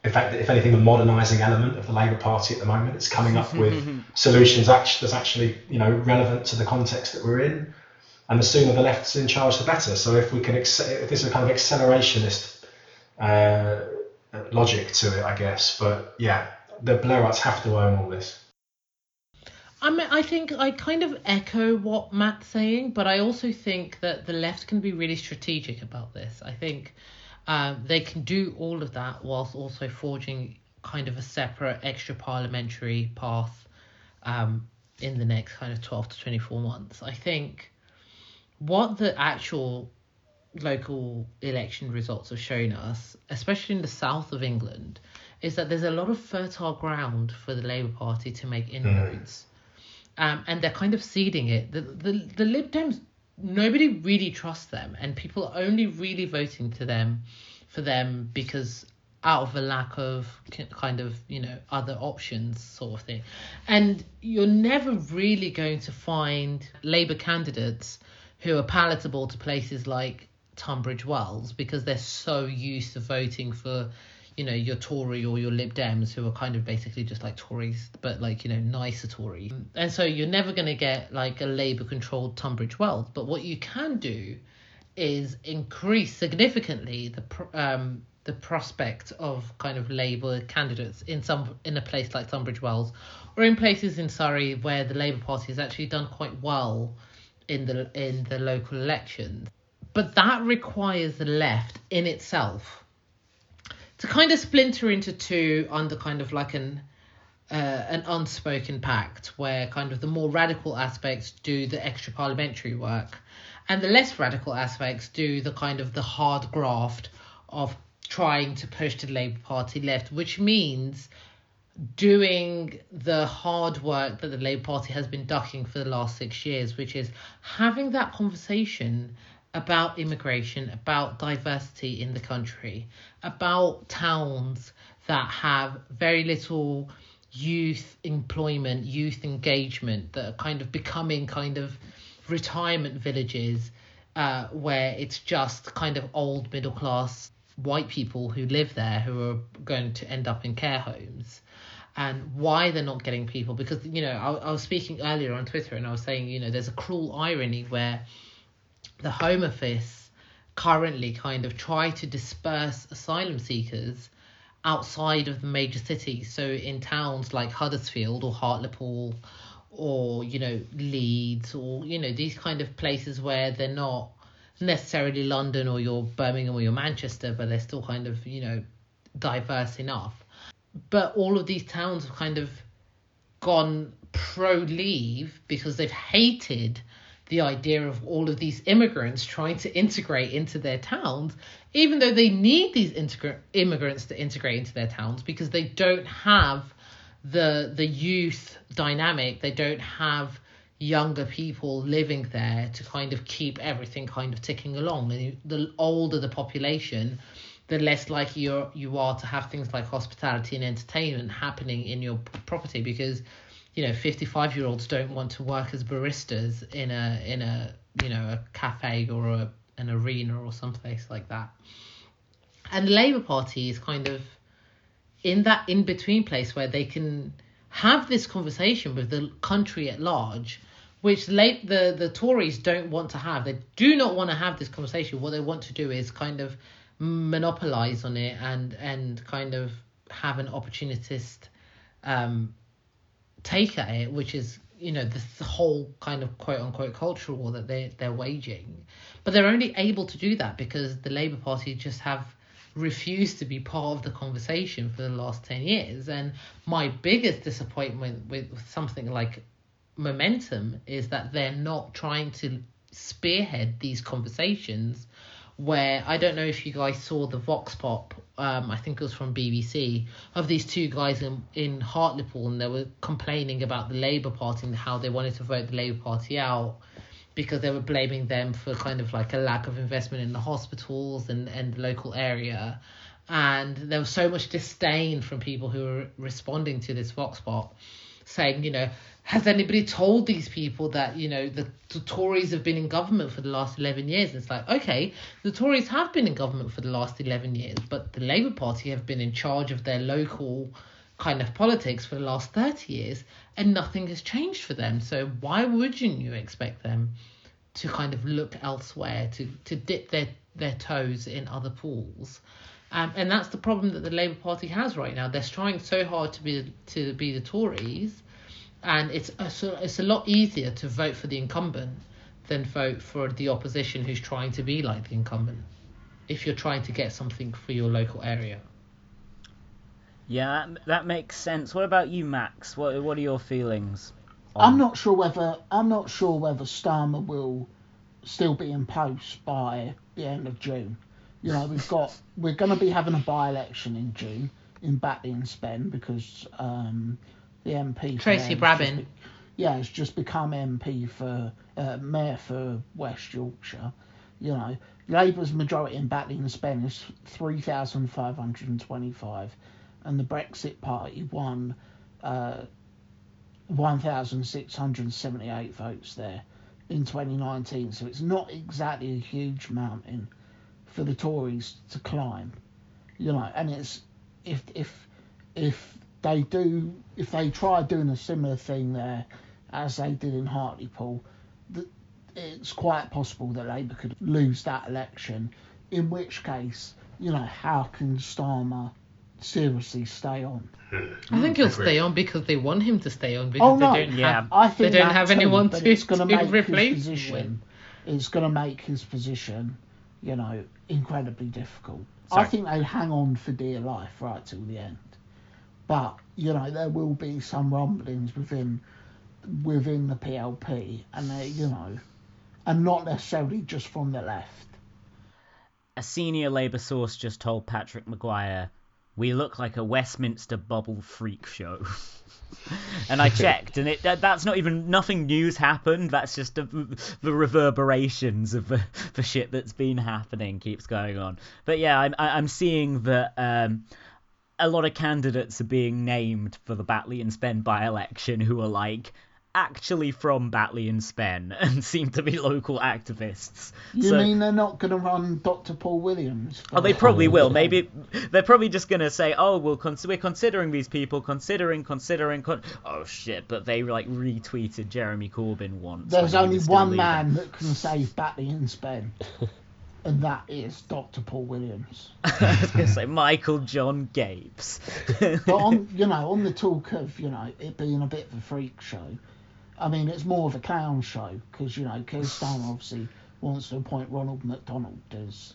In fact, if anything, the modernising element of the Labour Party at the moment, it's coming up with (laughs) solutions actually, that's actually you know relevant to the context that we're in and the sooner the left's in charge, the better. So if we can, if there's a kind of accelerationist uh, logic to it, I guess. But yeah, the Blairites have to own all this. I mean, I think I kind of echo what Matt's saying, but I also think that the left can be really strategic about this. I think um, they can do all of that whilst also forging kind of a separate extra parliamentary path um, in the next kind of 12 to 24 months. I think what the actual local election results have shown us, especially in the south of England, is that there's a lot of fertile ground for the Labour Party to make inroads. Um, and they're kind of seeding it. The, the the Lib Dems, nobody really trusts them, and people are only really voting to them for them because out of a lack of kind of you know other options sort of thing and you're never really going to find labour candidates who are palatable to places like tunbridge wells because they're so used to voting for you know your tory or your lib dems who are kind of basically just like tories but like you know nicer tories and so you're never going to get like a labour controlled tunbridge wells but what you can do is increase significantly the um the prospect of kind of Labour candidates in some in a place like Tunbridge Wells, or in places in Surrey where the Labour Party has actually done quite well in the in the local elections. But that requires the left in itself to kind of splinter into two under kind of like an uh, an unspoken pact where kind of the more radical aspects do the extra parliamentary work and the less radical aspects do the kind of the hard graft of trying to push the Labour Party left, which means doing the hard work that the Labour Party has been ducking for the last six years, which is having that conversation about immigration, about diversity in the country, about towns that have very little youth employment, youth engagement, that are kind of becoming kind of retirement villages uh, where it's just kind of old middle class white people who live there who are going to end up in care homes. And why they're not getting people because you know I, I was speaking earlier on twitter and i was saying you know there's a cruel irony where the home office currently kind of try to disperse asylum seekers outside of the major cities. So in towns like huddersfield or hartlepool or you know leeds or you know these kind of places where they're not necessarily london or your birmingham or your manchester but they're still kind of you know diverse enough. But all of these towns have kind of gone pro leave because they've hated the idea of all of these immigrants trying to integrate into their towns, even though they need these integra- immigrants to integrate into their towns because they don't have the the youth dynamic, they don't have younger people living there to kind of keep everything kind of ticking along. And the older the population, the less likely you're, you are to have things like hospitality and entertainment happening in your property because you know 55 year olds don't want to work as baristas in a in a you know a cafe or a, an arena or someplace like that. And the labour party is kind of in that in between place where they can have this conversation with the country at large which late the the Tories don't want to have. They do not want to have this conversation. What they want to do is kind of monopolize on it and and kind of have an opportunist um take at it which is you know the, whole kind of quote unquote cultural war that they they're waging. But they're only able to do that because the labor party just have refused to be part of the conversation for the last 10 years. And my biggest disappointment with, with something like momentum is that they're not trying to spearhead these conversations where I don't know if you guys saw the Vox Pop, um, I think it was from BBC, of these two guys in, in Hartlepool and they were complaining about the Labour Party and how they wanted to vote the Labour Party out because they were blaming them for kind of like a lack of investment in the hospitals and, and the local area. And there was so much disdain from people who were responding to this Vox Pop saying, you know, has anybody told these people that you know the, the Tories have been in government for the last 11 years? And it's like okay the Tories have been in government for the last 11 years but the Labour Party have been in charge of their local kind of politics for the last 30 years and nothing has changed for them. So why wouldn't you expect them to kind of look elsewhere to to dip their their toes in other pools? Um, and that's the problem that the Labour Party has right now. They're trying so hard to be to be the Tories and it's a, it's a lot easier to vote for the incumbent than vote for the opposition who's trying to be like the incumbent if you're trying to get something for your local area. Yeah, that, that makes sense. What about you, Max? What what are your feelings? I'm not sure whether I'm not sure whether Starmer will still be in post by the end of June. You know, we've got we're going to be having a by-election in June in Batley and Spen because um, the MP. Tracy Brabin. Be, yeah, has just become MP for uh, mayor for West Yorkshire. You know, Labour's majority in Batley and Spen is three thousand five hundred and twenty-five, and the Brexit Party won uh, one thousand six hundred seventy-eight votes there in 2019. So it's not exactly a huge mountain for the Tories to climb. You know, and it's if if if they do if they try doing a similar thing there as they did in Hartlepool, it's quite possible that Labour could lose that election. In which case, you know, how can Starmer seriously stay on. I think he'll stay on because they want him to stay on because Oh no, they don't Yeah. have I think they don't have too, anyone to, it's going (laughs) to make replace his position. It's going to make his position, you know, incredibly difficult. Sorry. I think they'll hang on for dear life right till the end, but you know there will be some rumblings within within the PLP, and they, you know, and not necessarily just from the left. a senior Labour source just told Patrick Maguire, "We look like a Westminster bubble freak show." (laughs) and I (laughs) checked, and it that, that's not even nothing news happened. That's just the, the reverberations of the, the shit that's been happening keeps going on. But yeah, I'm I- I'm seeing that. Um, a lot of candidates are being named for the Batley and Spen by-election who are like actually from Batley and Spen (laughs) and seem to be local activists. You So- mean they're not going to run Dr. Paul Williams? Oh, they probably will. Maybe they're probably just gonna say, "Oh, we'll cons- we're considering these people, considering, considering." Con- oh shit! But they like retweeted Jeremy Corbyn once. There's when only one leave man that can save Batley and Spen, (laughs) and that is Dr. Paul Williams. (laughs) I was gonna say Michael John Gapes. (laughs) But on, you know, on the talk of, you know, it being a bit of a freak show, I mean, it's more of a clown show because, you know, Keir Starmer obviously wants to appoint Ronald McDonald as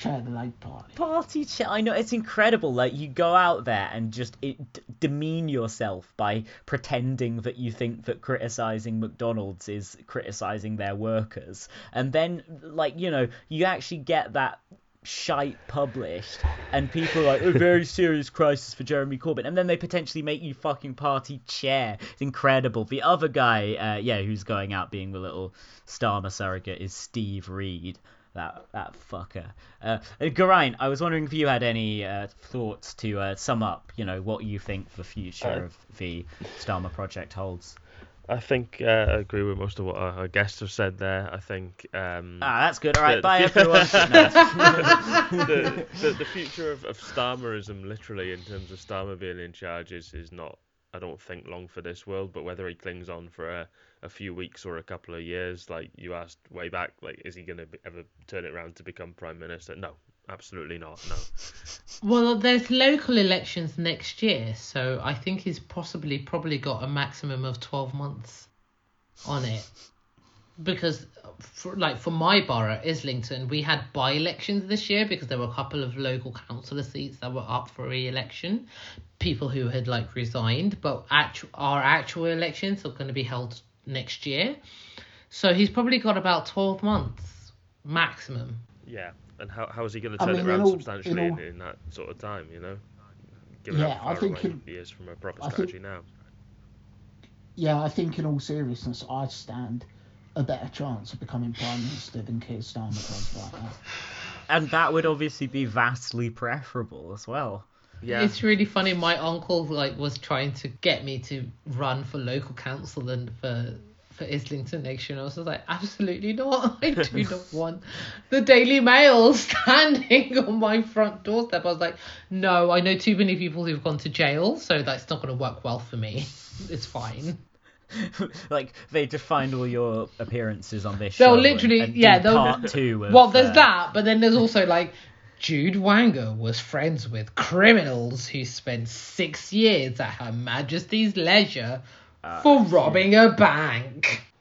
chair the Labour Party. Party chat. I know it's incredible. Like you go out there and just it, d- demean yourself by pretending that you think that criticizing McDonald's is criticizing their workers, and then like you know you actually get that shite published and people are like a very (laughs) serious crisis for Jeremy Corbyn and then they potentially make you fucking party chair it's incredible the other guy uh, yeah who's going out being the little Starmer surrogate is Steve Reed that that fucker uh, Geraint I was wondering if you had any uh, thoughts to uh, sum up you know what you think the future Uh, of the Starmer project holds I think uh, I agree with most of what our, our guests have said there. I think um, ah that's good all right the- bye everyone (laughs) (laughs) the, the, the future of, of Starmerism, literally, in terms of Starmer being in charge, is, is not, I don't think, long for this world. But whether he clings on for a, a few weeks or a couple of years, like you asked way back, like, is he going to ever turn it around to become Prime Minister? No, absolutely not. No. (laughs) Well, there's local elections next year, so I think he's possibly probably got a maximum of 12 months on it. Because, for, like, for my borough, Islington, we had by elections this year because there were a couple of local councillor seats that were up for re election. People who had, like, resigned, but actu- our actual elections are going to be held next year. So he's probably got about 12 months maximum. Yeah, and how, how is he going to I turn mean, it around all- substantially in in, all- in that sort of time, you know? Given Yeah, how I far think away in- he is from a proper I think- strategy now. Yeah, I think in all seriousness, I stand a better chance of becoming Prime Minister than Keir Starmer does right now. and that would obviously be vastly preferable as well Yeah. It's really funny. My uncle like was trying to get me to run for local council and for for Islington next year. And I was like, absolutely not. (laughs) I do not (laughs) want the Daily Mail (laughs) standing on my front doorstep. I was like, no, I know too many people who've gone to jail, so that's not going to work well for me. It's fine. like they find all your appearances on this They'll show. literally- and, and yeah, they'll- part two. Of, well, there's uh, that, but then there's also like Jude Wanga was friends with criminals who spent six years at Her Majesty's leisure ah, for robbing a bank. (laughs)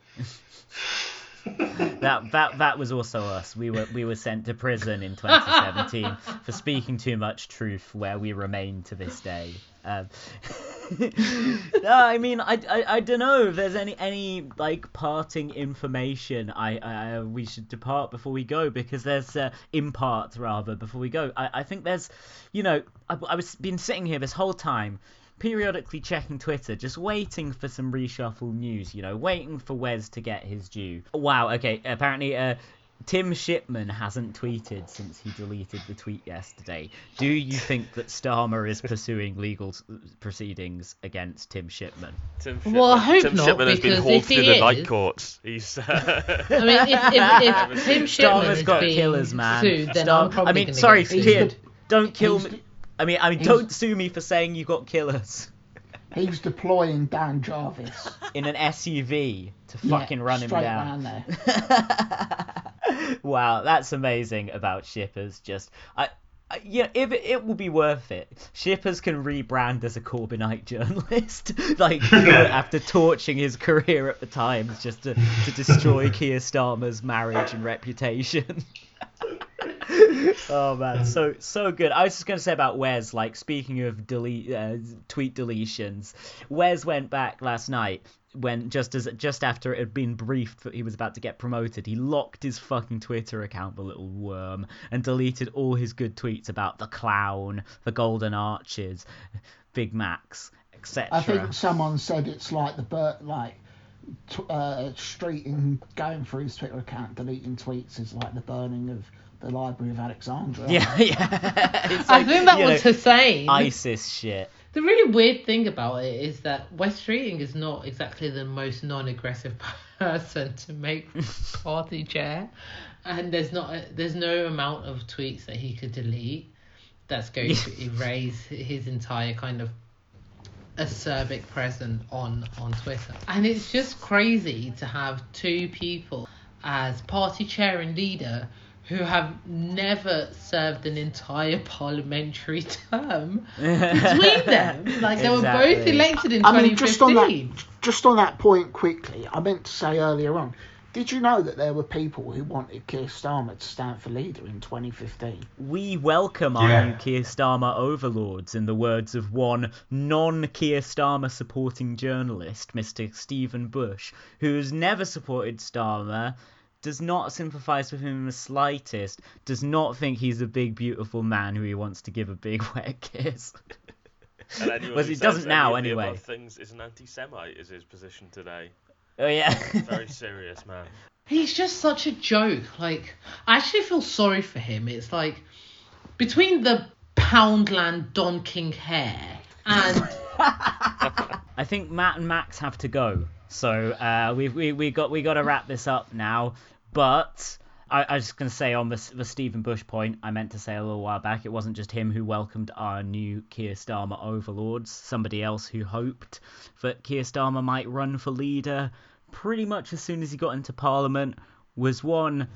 That that that was also us. We were we were sent to prison in 2017 (laughs) for speaking too much truth, where we remain to this day. Um, (laughs) no, I mean, I, I, I don't know if there's any any like parting information. I, I we should depart before we go because there's uh, impart rather before we go. I, I think there's, you know, I, I was been sitting here this whole time periodically checking Twitter, just waiting for some reshuffle news, you know, waiting for Wes to get his due. Wow, okay, apparently uh, Tim Shipman hasn't tweeted since he deleted the tweet yesterday. Do you think that Starmer is pursuing legal proceedings against Tim Shipman? Tim Well, I hope Tim not, Shipman has been because hauled if he through the night is- courts. He's. Uh, I mean, if, if, if (laughs) Tim Shipman Starmer's is got being killers, man. sued, then Star- I'm probably I mean, gonna sorry, get sued. kid, don't kill He's- me. I mean, I mean, he's- don't sue me for saying you got killers He's deploying Dan Jarvis. (laughs) in an SUV to Yeah, fucking run him straight down. round there. (laughs) wow, that's amazing about shippers. Just I, Yeah, if it, it will be worth it. Shippers can rebrand as a Corbynite journalist, (laughs) like after torching his career at the Times just to, to destroy Keir Starmer's marriage and reputation. (laughs) oh man, so so good. I was just gonna say about Wes. Like speaking of delete uh, tweet deletions, Wes went back last night when just as just after it had been briefed that he was about to get promoted, he locked his fucking Twitter account, the little worm, and deleted all his good tweets about the clown, the golden arches, Big Macs, etc. I think someone said it's like the like t- uh, streeting, going through his Twitter account, deleting tweets is like the burning of the Library of Alexandria. Yeah, (laughs) yeah. It's I think that was know, Hussein. ISIS shit. The really weird thing about it is that Wes Streeting is not exactly the most non-aggressive (laughs) person to make (laughs) party chair, and there's not a, there's no amount of tweets that he could delete that's going to erase his entire kind of acerbic presence on on Twitter. And it's just crazy to have two people as party chair and leader who have never served an entire parliamentary term between (laughs) them. Like they were both elected in I mean, just on that, 2015. just on that point quickly, I meant to say earlier on. Did you know that there were people who wanted Keir Starmer to stand for leader in 2015? We welcome our new Keir Starmer overlords, in the words of one non Keir Starmer supporting journalist, Mr. Stephen Bush, who has never supported Starmer, does not sympathise with him in the slightest, does not think he's a big, beautiful man who he wants to give a big, (laughs) wet kiss. Well, he doesn't now, of the anyway. above Things is an anti-Semite is his position today. Oh, yeah. Very serious man. He's just such a joke. Like I actually feel sorry for him. It's like between the Poundland Don King hair and (laughs) I think Matt and Max have to go, so uh, we we we got we got to wrap this up now. But I, I was just gonna say on the the Stephen Bush point, I meant to say a little while back, it wasn't just him who welcomed our new Keir Starmer overlords. Somebody else who hoped that Keir Starmer might run for leader pretty much as soon as he got into Parliament was one.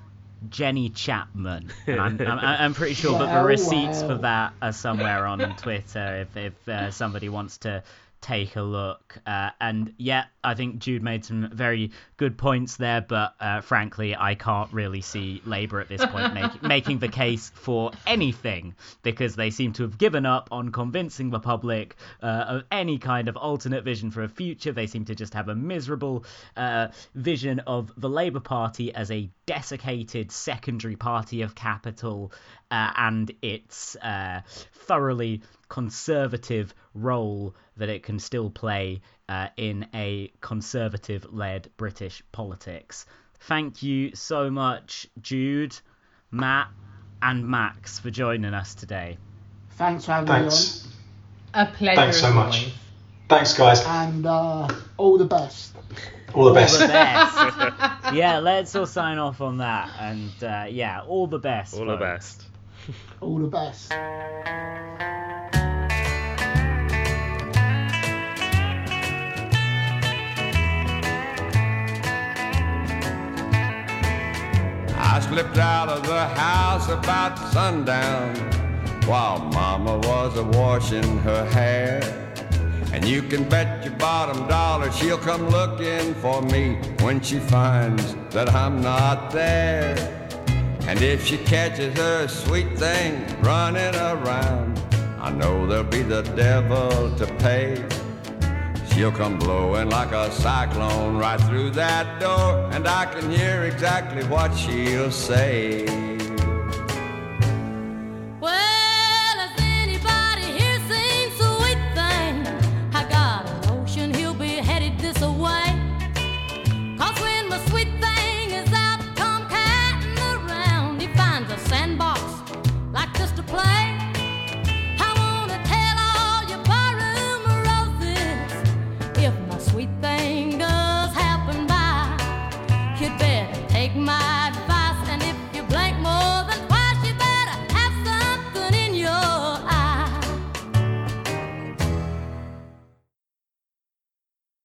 Jenny Chapman, and I'm, I'm, I'm pretty sure that the receipts for that are somewhere on Twitter if if uh, somebody wants to take a look. Uh, and yeah, I think Jude made some very good points there, but uh, frankly, I can't really see Labour at this point make, (laughs) making the case for anything because they seem to have given up on convincing the public uh, of any kind of alternate vision for a future. They seem to just have a miserable uh, vision of the Labour Party as a desiccated secondary party of capital uh, and its uh, thoroughly conservative role that it can still play uh, in a conservative led British politics. Thank you so much, Jude, Matt, and Max, for joining us today. Thanks for having Thanks. a pleasure. Thanks so much. always. Thanks, guys. and uh, all the best. All the All best. the best. (laughs) yeah, let's all sign off on that. And uh, yeah, all the best. All the best. All the best. I slipped out of the house about sundown while Mama was a washing her hair. And you can bet your bottom dollar she'll come looking for me when she finds that I'm not there. And if she catches her sweet thing running around, I know there'll be the devil to pay. She'll come blowing like a cyclone right through that door, and I can hear exactly what she'll say.